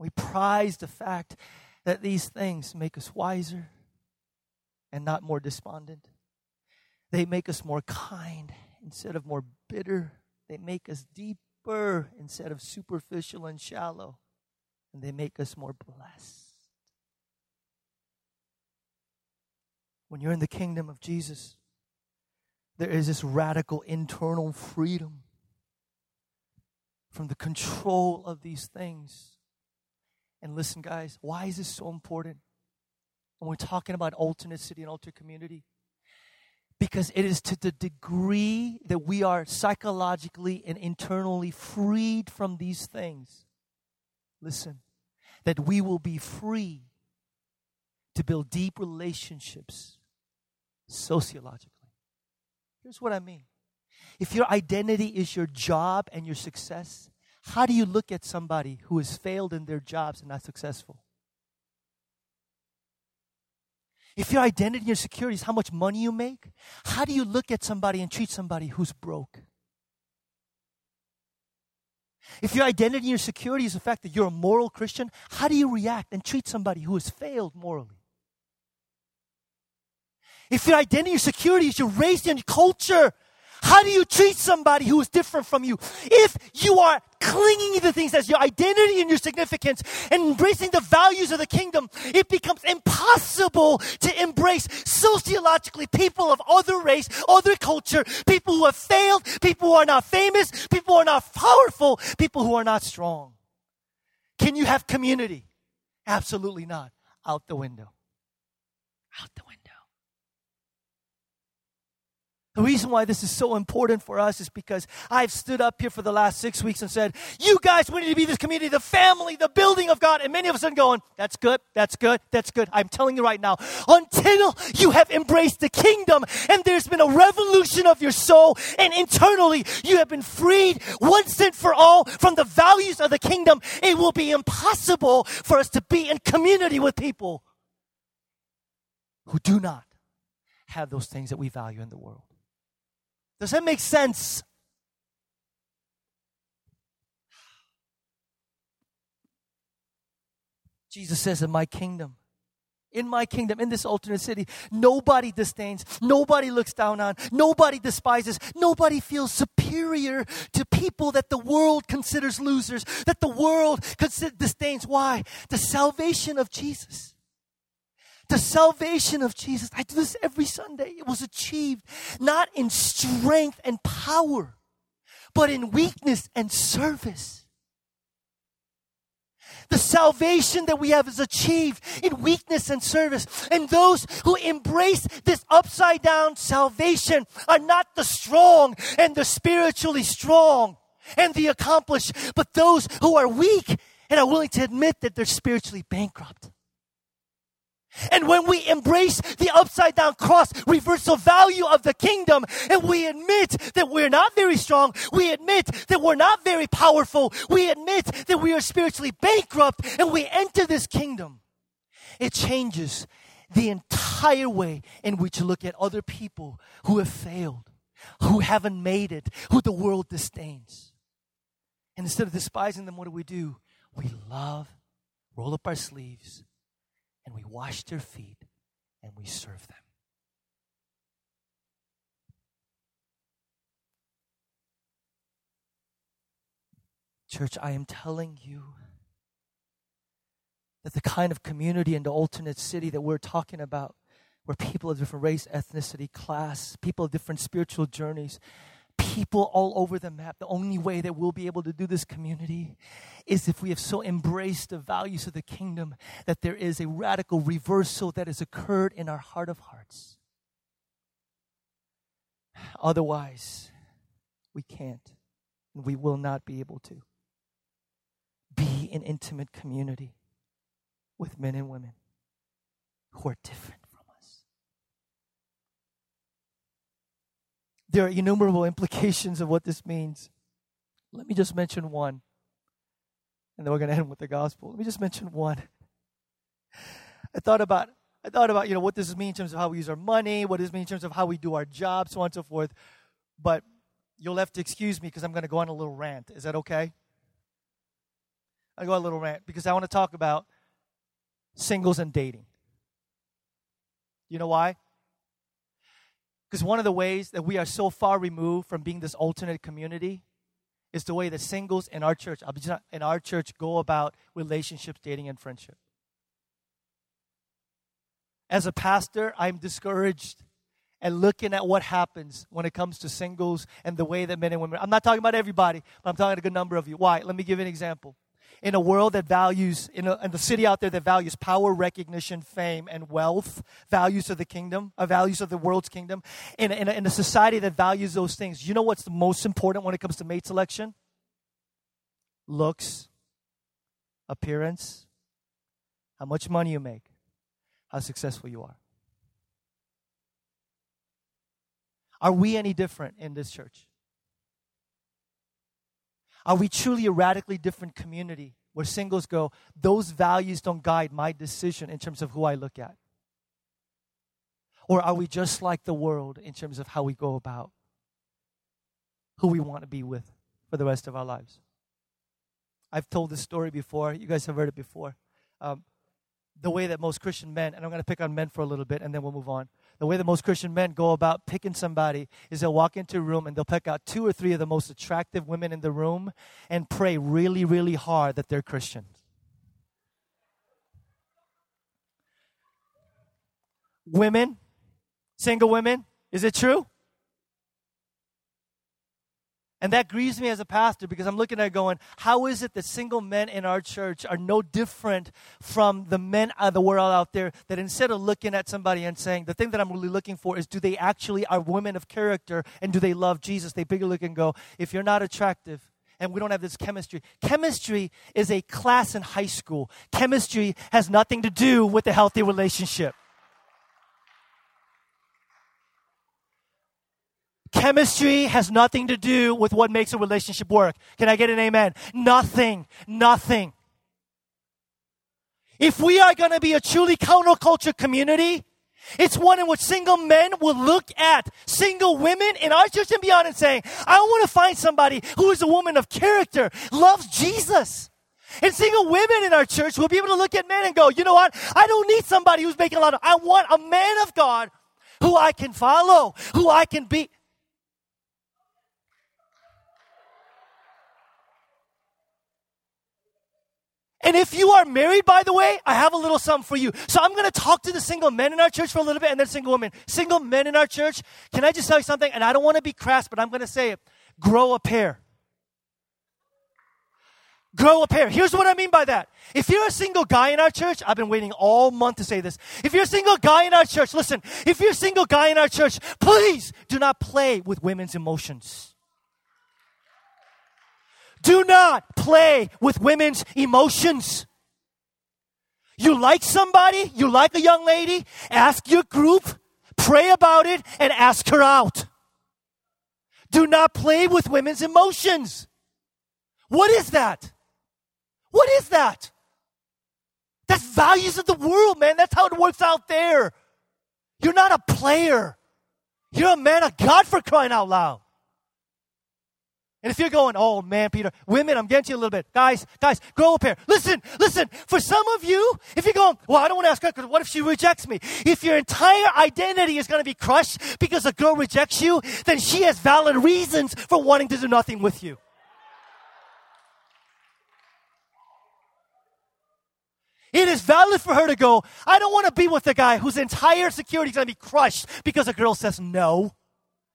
We prize the fact that these things make us wiser and not more despondent. They make us more kind instead of more bitter they make us deeper instead of superficial and shallow. And they make us more blessed. When you're in the kingdom of Jesus, there is this radical internal freedom from the control of these things. And listen, guys, why is this so important? When we're talking about alternate city and alternate community, because it is to the degree that we are psychologically and internally freed from these things. Listen, that we will be free to build deep relationships sociologically. Here's what I mean if your identity is your job and your success, how do you look at somebody who has failed in their jobs and not successful? If your identity and your security is how much money you make, how do you look at somebody and treat somebody who's broke? If your identity and your security is the fact that you're a moral Christian, how do you react and treat somebody who has failed morally? If your identity and your security is your race and culture, how do you treat somebody who is different from you? If you are clinging to things as your identity and your significance and embracing the values of the kingdom, it becomes impossible to embrace sociologically people of other race, other culture, people who have failed, people who are not famous, people who are not powerful, people who are not strong. Can you have community? Absolutely not. Out the window. Out the window. The reason why this is so important for us is because I've stood up here for the last six weeks and said, You guys, we need to be this community, the family, the building of God. And many of us are going, That's good, that's good, that's good. I'm telling you right now, until you have embraced the kingdom and there's been a revolution of your soul and internally you have been freed once and for all from the values of the kingdom, it will be impossible for us to be in community with people who do not have those things that we value in the world. Does that make sense? Jesus says, In my kingdom, in my kingdom, in this alternate city, nobody disdains, nobody looks down on, nobody despises, nobody feels superior to people that the world considers losers, that the world considers disdains. Why? The salvation of Jesus the salvation of Jesus, I do this every Sunday. It was achieved not in strength and power, but in weakness and service. The salvation that we have is achieved in weakness and service. And those who embrace this upside down salvation are not the strong and the spiritually strong and the accomplished, but those who are weak and are willing to admit that they're spiritually bankrupt. And when we embrace the upside down cross reversal value of the kingdom and we admit that we're not very strong, we admit that we're not very powerful, we admit that we are spiritually bankrupt and we enter this kingdom, it changes the entire way in which you look at other people who have failed, who haven't made it, who the world disdains. And instead of despising them, what do we do? We love, roll up our sleeves, and we wash their feet and we serve them. Church, I am telling you that the kind of community in the alternate city that we're talking about, where people of different race, ethnicity, class, people of different spiritual journeys, people all over the map. The only way that we'll be able to do this community is if we have so embraced the values of the kingdom that there is a radical reversal that has occurred in our heart of hearts. Otherwise, we can't and we will not be able to be in intimate community with men and women who are different from us. There are innumerable implications of what this means. Let me just mention one. And then we're going to end with the gospel. Let me just mention one. I thought about I thought about, you know, what does this mean in terms of how we use our money, what does this mean in terms of how we do our job, so on and so forth. But you'll have to excuse me because I'm going to go on a little rant. Is that okay? I go on a little rant because I want to talk about singles and dating. You know why? Because one of the ways that we are so far removed from being this alternate community is the way that singles in our church, in our church, go about relationships, dating, and friendship. As a pastor, I'm discouraged and looking at what happens when it comes to singles and the way that men and women. I'm not talking about everybody, but I'm talking a good number of you. Why? Let me give you an example. In a world that values, in, a, in the city out there that values power, recognition, fame, and wealth, values of the kingdom, uh, values of the world's kingdom, in, in, a, in a society that values those things, you know what's the most important when it comes to mate selection? Looks, appearance, how much money you make, how successful you are. Are we any different in this church? Are we truly a radically different community where singles go, those values don't guide my decision in terms of who I look at? Or are we just like the world in terms of how we go about who we want to be with for the rest of our lives? I've told this story before. You guys have heard it before. Um, the way that most Christian men, and I'm going to pick on men for a little bit and then we'll move on. The way that most Christian men go about picking somebody is they'll walk into a room and they'll pick out two or three of the most attractive women in the room and pray really, really hard that they're Christians. Women, single women, is it true? And that grieves me as a pastor because I'm looking at going, how is it that single men in our church are no different from the men of the world out there that instead of looking at somebody and saying, the thing that I'm really looking for is do they actually are women of character and do they love Jesus? They bigger look and go, if you're not attractive, and we don't have this chemistry. Chemistry is a class in high school. Chemistry has nothing to do with a healthy relationship. Chemistry has nothing to do with what makes a relationship work. Can I get an amen? Nothing. Nothing. If we are going to be a truly counterculture community, it's one in which single men will look at single women in our church and beyond and saying, I want to find somebody who is a woman of character, loves Jesus. And single women in our church will be able to look at men and go, you know what? I don't need somebody who's making a lot of, I want a man of God who I can follow, who I can be. And if you are married, by the way, I have a little something for you. So I'm going to talk to the single men in our church for a little bit and then single women. Single men in our church, can I just tell you something? And I don't want to be crass, but I'm going to say it. Grow a pair. Grow a pair. Here's what I mean by that. If you're a single guy in our church, I've been waiting all month to say this. If you're a single guy in our church, listen, if you're a single guy in our church, please do not play with women's emotions. Do not play with women's emotions. You like somebody, you like a young lady, ask your group, pray about it, and ask her out. Do not play with women's emotions. What is that? What is that? That's values of the world, man. That's how it works out there. You're not a player. You're a man of God for crying out loud. And if you're going, oh man, Peter, women, I'm getting you a little bit. Guys, guys, grow up here. Listen, listen. For some of you, if you're going, well, I don't want to ask her because what if she rejects me? If your entire identity is going to be crushed because a girl rejects you, then she has valid reasons for wanting to do nothing with you. It is valid for her to go, I don't want to be with a guy whose entire security is going to be crushed because a girl says no.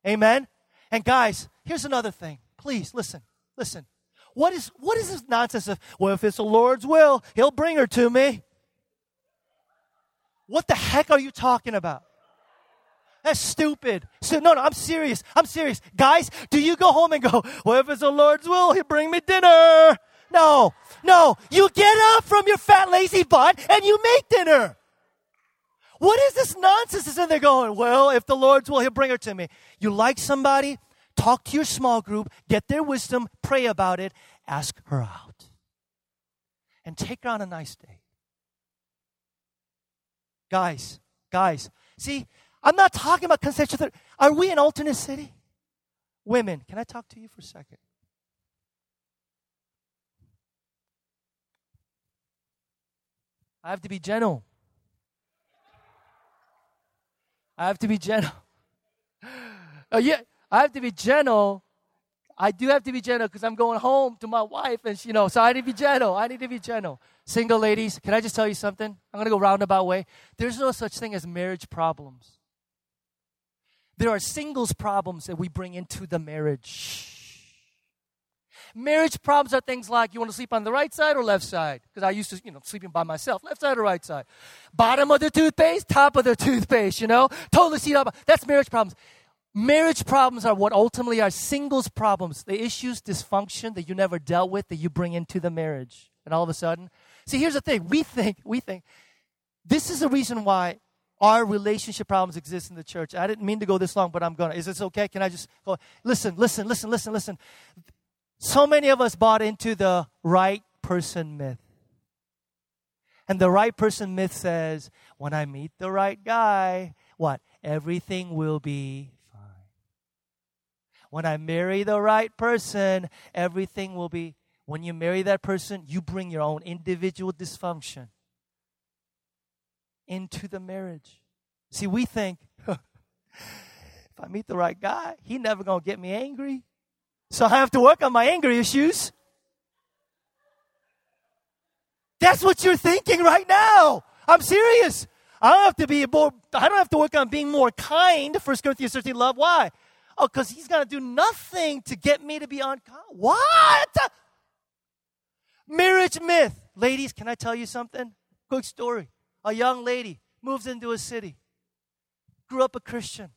Amen? And guys, here's another thing. Please listen, listen. What is what is this nonsense of well, if it's the Lord's will, He'll bring her to me? What the heck are you talking about? That's stupid. So, no, no, I'm serious. I'm serious. Guys, do you go home and go, well, if it's the Lord's will, He'll bring me dinner? No, no. You get up from your fat, lazy butt and you make dinner. What is this nonsense? Is in there going, well, if the Lord's will, He'll bring her to me. You like somebody? Talk to your small group, get their wisdom, pray about it, ask her out, and take her on a nice date. Guys, guys, see, I'm not talking about consensual. Are we an alternate city? Women, can I talk to you for a second? I have to be gentle. I have to be gentle. Uh, yeah, I have to be gentle. I do have to be gentle because I'm going home to my wife, and you know, so I need to be gentle. I need to be gentle. Single ladies, can I just tell you something? I'm going to go roundabout way. There's no such thing as marriage problems. There are singles problems that we bring into the marriage. Marriage problems are things like you want to sleep on the right side or left side? Because I used to, you know, sleeping by myself, left side or right side. Bottom of the toothpaste, top of the toothpaste, you know? Totally see up. That's marriage problems. Marriage problems are what ultimately are singles problems, the issues, dysfunction that you never dealt with that you bring into the marriage. And all of a sudden, see, here's the thing. We think, we think, this is the reason why our relationship problems exist in the church. I didn't mean to go this long, but I'm gonna. Is this okay? Can I just go? Listen, listen, listen, listen, listen. So many of us bought into the right person myth. And the right person myth says, when I meet the right guy, what? Everything will be. When I marry the right person, everything will be. When you marry that person, you bring your own individual dysfunction into the marriage. See, we think if I meet the right guy, he never gonna get me angry. So I have to work on my anger issues. That's what you're thinking right now. I'm serious. I don't have to be more, I don't have to work on being more kind. 1 Corinthians 13, love. Why? Oh, because he's gonna do nothing to get me to be unkind. What? Marriage myth. Ladies, can I tell you something? Quick story. A young lady moves into a city, grew up a Christian,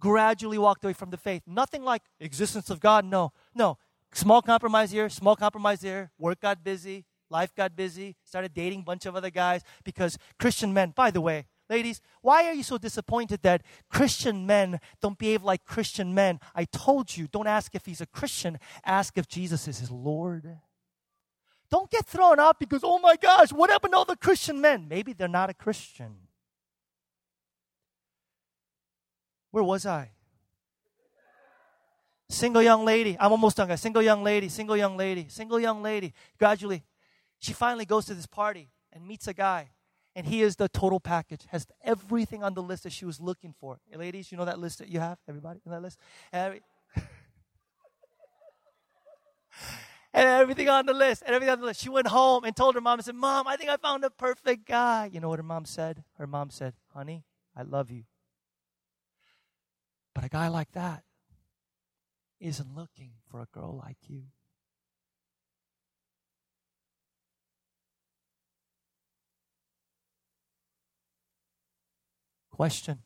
gradually walked away from the faith. Nothing like existence of God. No, no. Small compromise here, small compromise there. Work got busy, life got busy. Started dating a bunch of other guys because Christian men. By the way, ladies, why are you so disappointed that Christian men don't behave like Christian men? I told you, don't ask if he's a Christian. Ask if Jesus is his Lord. Don't get thrown out because, oh my gosh, what happened to all the Christian men? Maybe they're not a Christian. Where was I? Single young lady. I'm almost done. Single young lady, single young lady, single young lady. Gradually, she finally goes to this party and meets a guy. And he is the total package, has everything on the list that she was looking for. Hey, ladies, you know that list that you have? Everybody in that list? Every, and everything on the list, and everything on the list. She went home and told her mom and said, Mom, I think I found a perfect guy. You know what her mom said? Her mom said, Honey, I love you. But a guy like that isn't looking for a girl like you. Question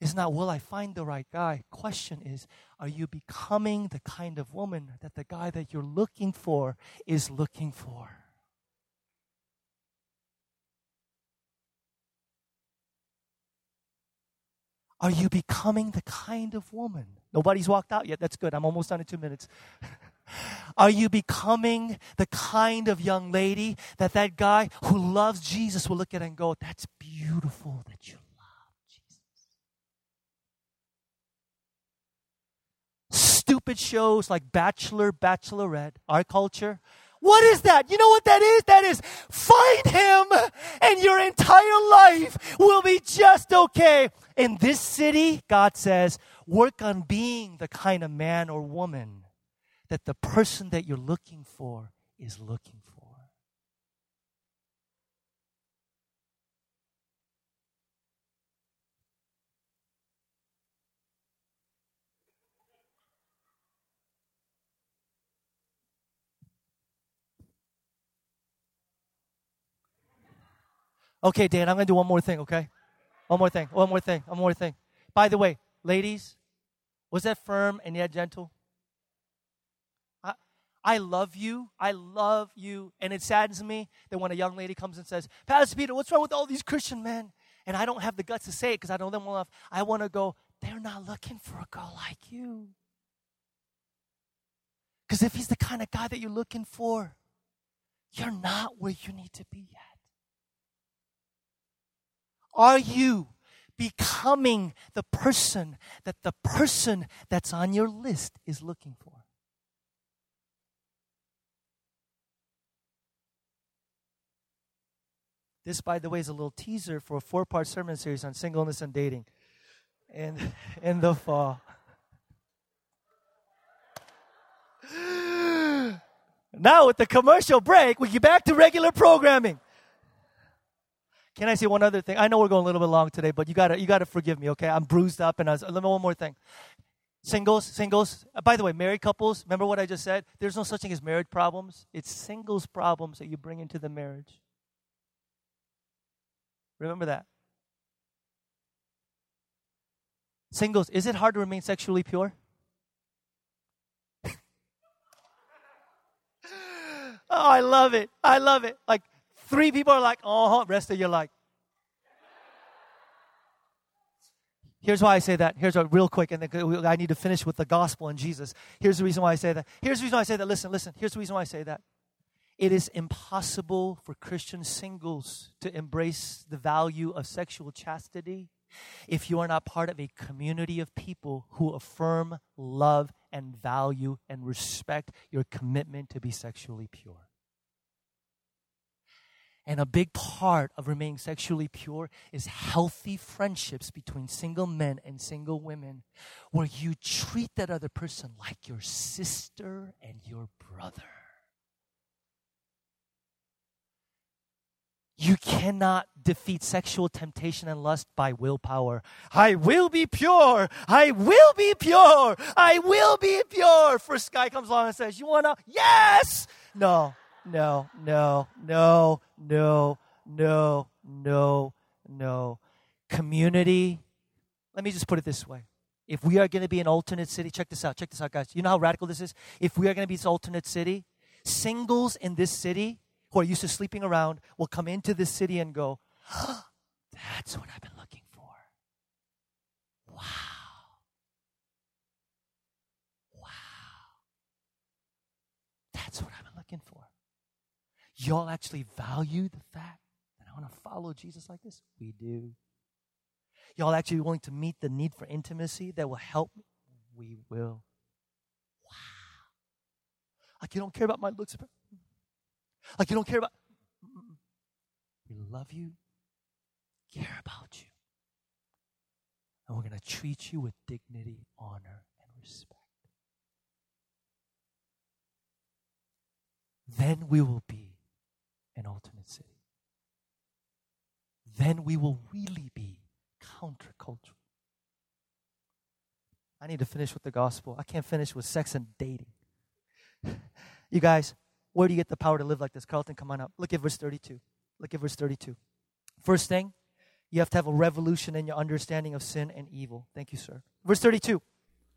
is not, will I find the right guy? Question is, are you becoming the kind of woman that the guy that you're looking for is looking for? Are you becoming the kind of woman? Nobody's walked out yet. That's good. I'm almost done in two minutes. Are you becoming the kind of young lady that that guy who loves Jesus will look at and go, That's beautiful that you love Jesus? Stupid shows like Bachelor, Bachelorette, our culture. What is that? You know what that is? That is find him and your entire life will be just okay. In this city, God says, work on being the kind of man or woman that the person that you're looking for is looking for. Okay, Dan, I'm going to do one more thing, okay? One more thing, one more thing, one more thing. By the way, ladies, was that firm and yet gentle? I, love you. I love you. And it saddens me that when a young lady comes and says, Pastor Peter, what's wrong with all these Christian men? And I don't have the guts to say it because I know them well enough. I want to go, they're not looking for a girl like you. Because if he's the kind of guy that you're looking for, you're not where you need to be yet. Are you becoming the person that the person that's on your list is looking for? This, by the way, is a little teaser for a four part sermon series on singleness and dating in, in the fall. now, with the commercial break, we get back to regular programming. Can I say one other thing? I know we're going a little bit long today, but you gotta you gotta forgive me, okay? I'm bruised up, and I was, let me one more thing. Singles, singles. Uh, by the way, married couples, remember what I just said? There's no such thing as marriage problems. It's singles problems that you bring into the marriage. Remember that. Singles, is it hard to remain sexually pure? oh, I love it. I love it. Like three people are like, oh, rest of you like, Here's why I say that. Here's a real quick, and then I need to finish with the gospel and Jesus. Here's the reason why I say that. Here's the reason why I say that. Listen, listen. Here's the reason why I say that. It is impossible for Christian singles to embrace the value of sexual chastity if you are not part of a community of people who affirm, love, and value and respect your commitment to be sexually pure. And a big part of remaining sexually pure is healthy friendships between single men and single women, where you treat that other person like your sister and your brother. You cannot defeat sexual temptation and lust by willpower. I will be pure. I will be pure. I will be pure. First guy comes along and says, You want to? Yes! No no, no, no, no, no, no, no. Community, let me just put it this way. If we are going to be an alternate city, check this out, check this out, guys. You know how radical this is? If we are going to be this alternate city, singles in this city who are used to sleeping around will come into this city and go, That's what I've been looking for. Wow. Wow. That's what I've been looking for y'all actually value the fact that I want to follow Jesus like this? We do. Y'all actually willing to meet the need for intimacy that will help me? We will. Wow. Like you don't care about my looks. Like you don't care about. We love you, care about you. And we're going to treat you with dignity, honor, and respect. Then we will be an alternate city. Then we will really be countercultural. I need to finish with the gospel. I can't finish with sex and dating. you guys, where do you get the power to live like this? Carlton, come on up. Look at verse 32. Look at verse 32. First thing, you have to have a revolution in your understanding of sin and evil. Thank you, sir. Verse 32.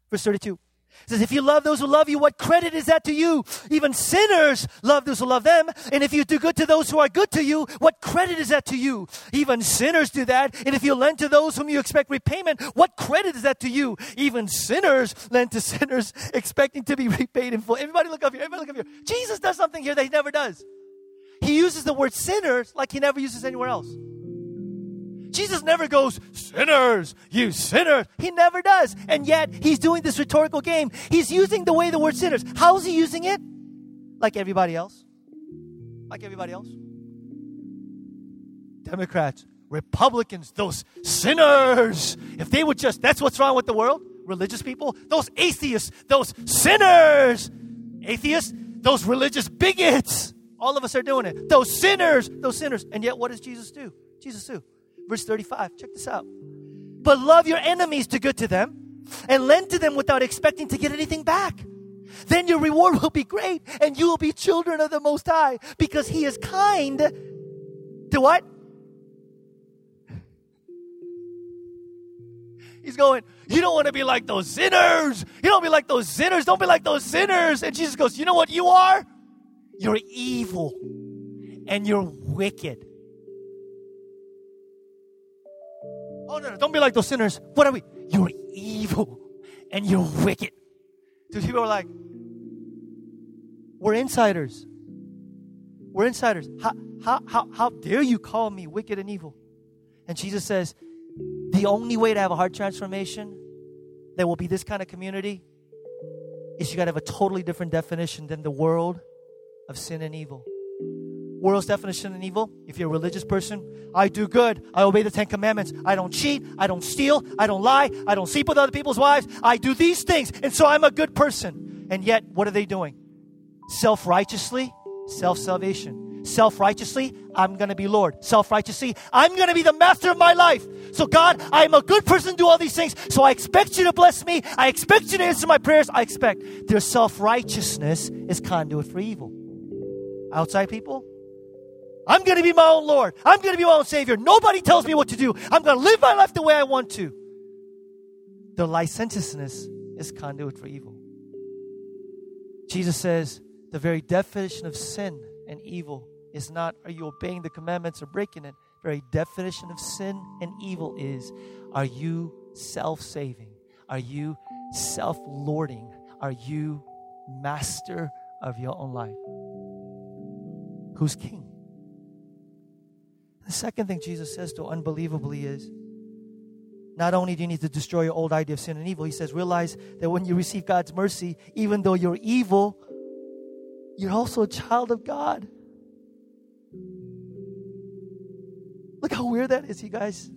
Verse 32. It says, if you love those who love you, what credit is that to you? Even sinners love those who love them. And if you do good to those who are good to you, what credit is that to you? Even sinners do that. And if you lend to those whom you expect repayment, what credit is that to you? Even sinners lend to sinners expecting to be repaid in full. Everybody look up here. Everybody look up here. Jesus does something here that he never does. He uses the word sinners like he never uses anywhere else. Jesus never goes, sinners, you sinners. He never does. And yet, he's doing this rhetorical game. He's using the way the word sinners. How is he using it? Like everybody else. Like everybody else. Democrats, Republicans, those sinners. If they would just, that's what's wrong with the world. Religious people, those atheists, those sinners. Atheists, those religious bigots. All of us are doing it. Those sinners, those sinners. And yet, what does Jesus do? Jesus do. Verse 35, check this out. But love your enemies to good to them and lend to them without expecting to get anything back. Then your reward will be great and you will be children of the Most High because He is kind to what? He's going, You don't want to be like those sinners. You don't be like those sinners. Don't be like those sinners. And Jesus goes, You know what you are? You're evil and you're wicked. Oh, no, no, don't be like those sinners. What are we? You're evil and you're wicked. So people are like, we're insiders. We're insiders. How, how, how, how dare you call me wicked and evil? And Jesus says, the only way to have a heart transformation that will be this kind of community is you got to have a totally different definition than the world of sin and evil world's definition of evil, if you're a religious person, I do good. I obey the Ten Commandments. I don't cheat. I don't steal. I don't lie. I don't sleep with other people's wives. I do these things. And so I'm a good person. And yet, what are they doing? Self righteously, self salvation. Self righteously, I'm going to be Lord. Self righteously, I'm going to be the master of my life. So, God, I'm a good person do all these things. So, I expect you to bless me. I expect you to answer my prayers. I expect their self righteousness is conduit for evil. Outside people, I'm going to be my own Lord. I'm going to be my own Savior. Nobody tells me what to do. I'm going to live my life the way I want to. The licentiousness is conduit for evil. Jesus says the very definition of sin and evil is not are you obeying the commandments or breaking it? The very definition of sin and evil is are you self saving? Are you self lording? Are you master of your own life? Who's king? The second thing Jesus says to unbelievably is not only do you need to destroy your old idea of sin and evil, he says, realize that when you receive God's mercy, even though you're evil, you're also a child of God. Look how weird that is, you guys.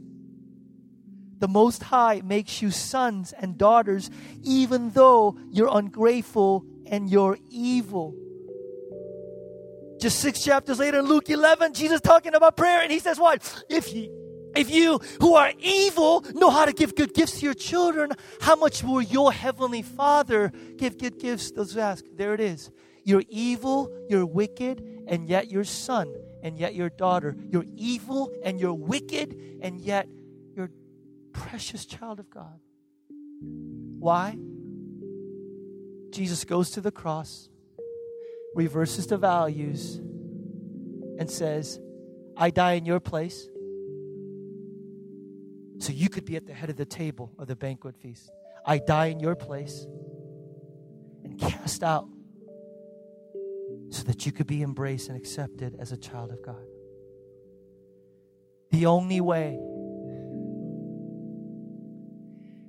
The Most High makes you sons and daughters, even though you're ungrateful and you're evil. Just six chapters later in Luke 11, Jesus talking about prayer, and he says, What? If you, if you who are evil know how to give good gifts to your children, how much will your heavenly Father give good gifts? Those ask. There it is. You're evil, you're wicked, and yet you're son, and yet your daughter. You're evil and you're wicked, and yet you're precious child of God. Why? Jesus goes to the cross reverses the values and says, I die in your place so you could be at the head of the table of the banquet feast. I die in your place and cast out so that you could be embraced and accepted as a child of God. The only way,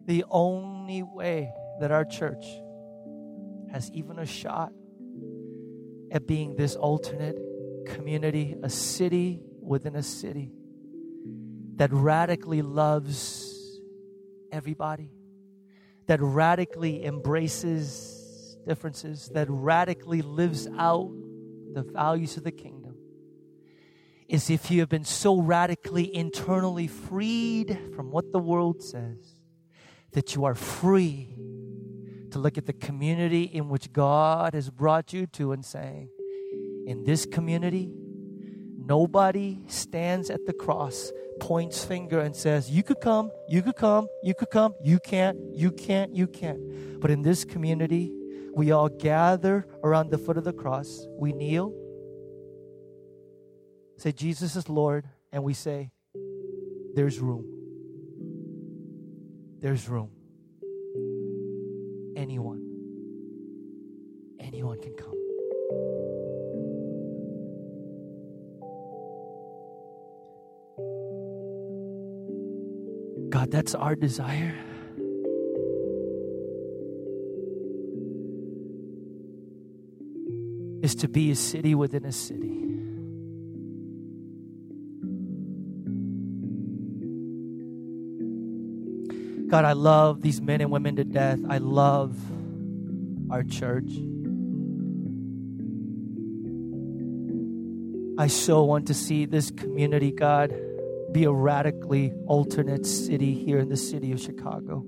the only way that our church has even a shot at being this alternate community, a city within a city that radically loves everybody, that radically embraces differences, that radically lives out the values of the kingdom, is if you have been so radically internally freed from what the world says that you are free to look at the community in which God has brought you to and saying, in this community, nobody stands at the cross, points finger, and says, You could come, you could come, you could come, you can't, you can't, you can't. But in this community, we all gather around the foot of the cross. We kneel, say, Jesus is Lord, and we say, There's room. There's room anyone. Anyone can come. God, that's our desire. Is to be a city within a city. God, I love these men and women to death. I love our church. I so want to see this community, God, be a radically alternate city here in the city of Chicago.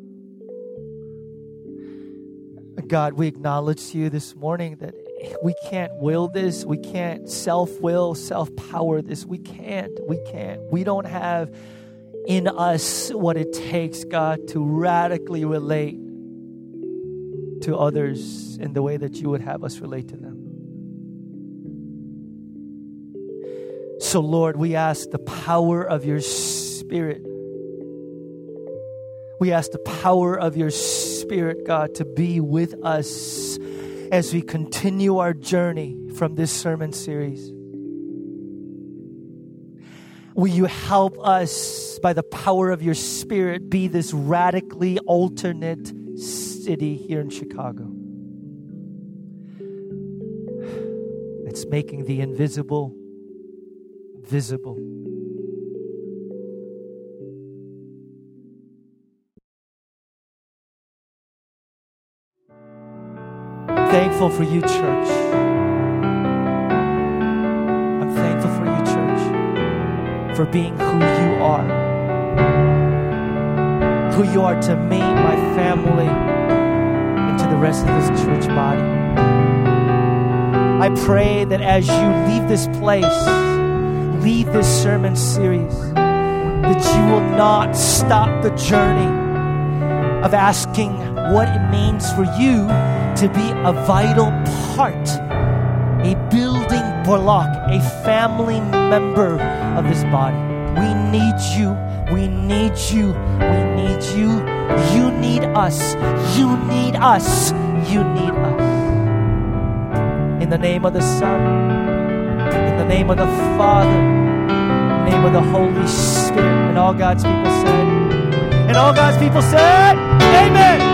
God, we acknowledge to you this morning that we can't will this. We can't self will, self power this. We can't. We can't. We don't have in us what it takes, God, to radically relate to others in the way that you would have us relate to them. So, Lord, we ask the power of your Spirit. We ask the power of your Spirit, God, to be with us as we continue our journey from this sermon series. Will you help us by the power of your Spirit be this radically alternate city here in Chicago? It's making the invisible visible. Thankful for you, church. I'm thankful for you, church. for being who you are. Who you are to me, my family, and to the rest of this church body. I pray that as you leave this place, leave this sermon series, that you will not stop the journey of asking what it means for you to be a vital part, a building block, a family member of this body. We need you. We need you. We need you. You need us. You need us. You need us. In the name of the Son, in the name of the Father, in the name of the Holy Spirit, and all God's people said, and all God's people said,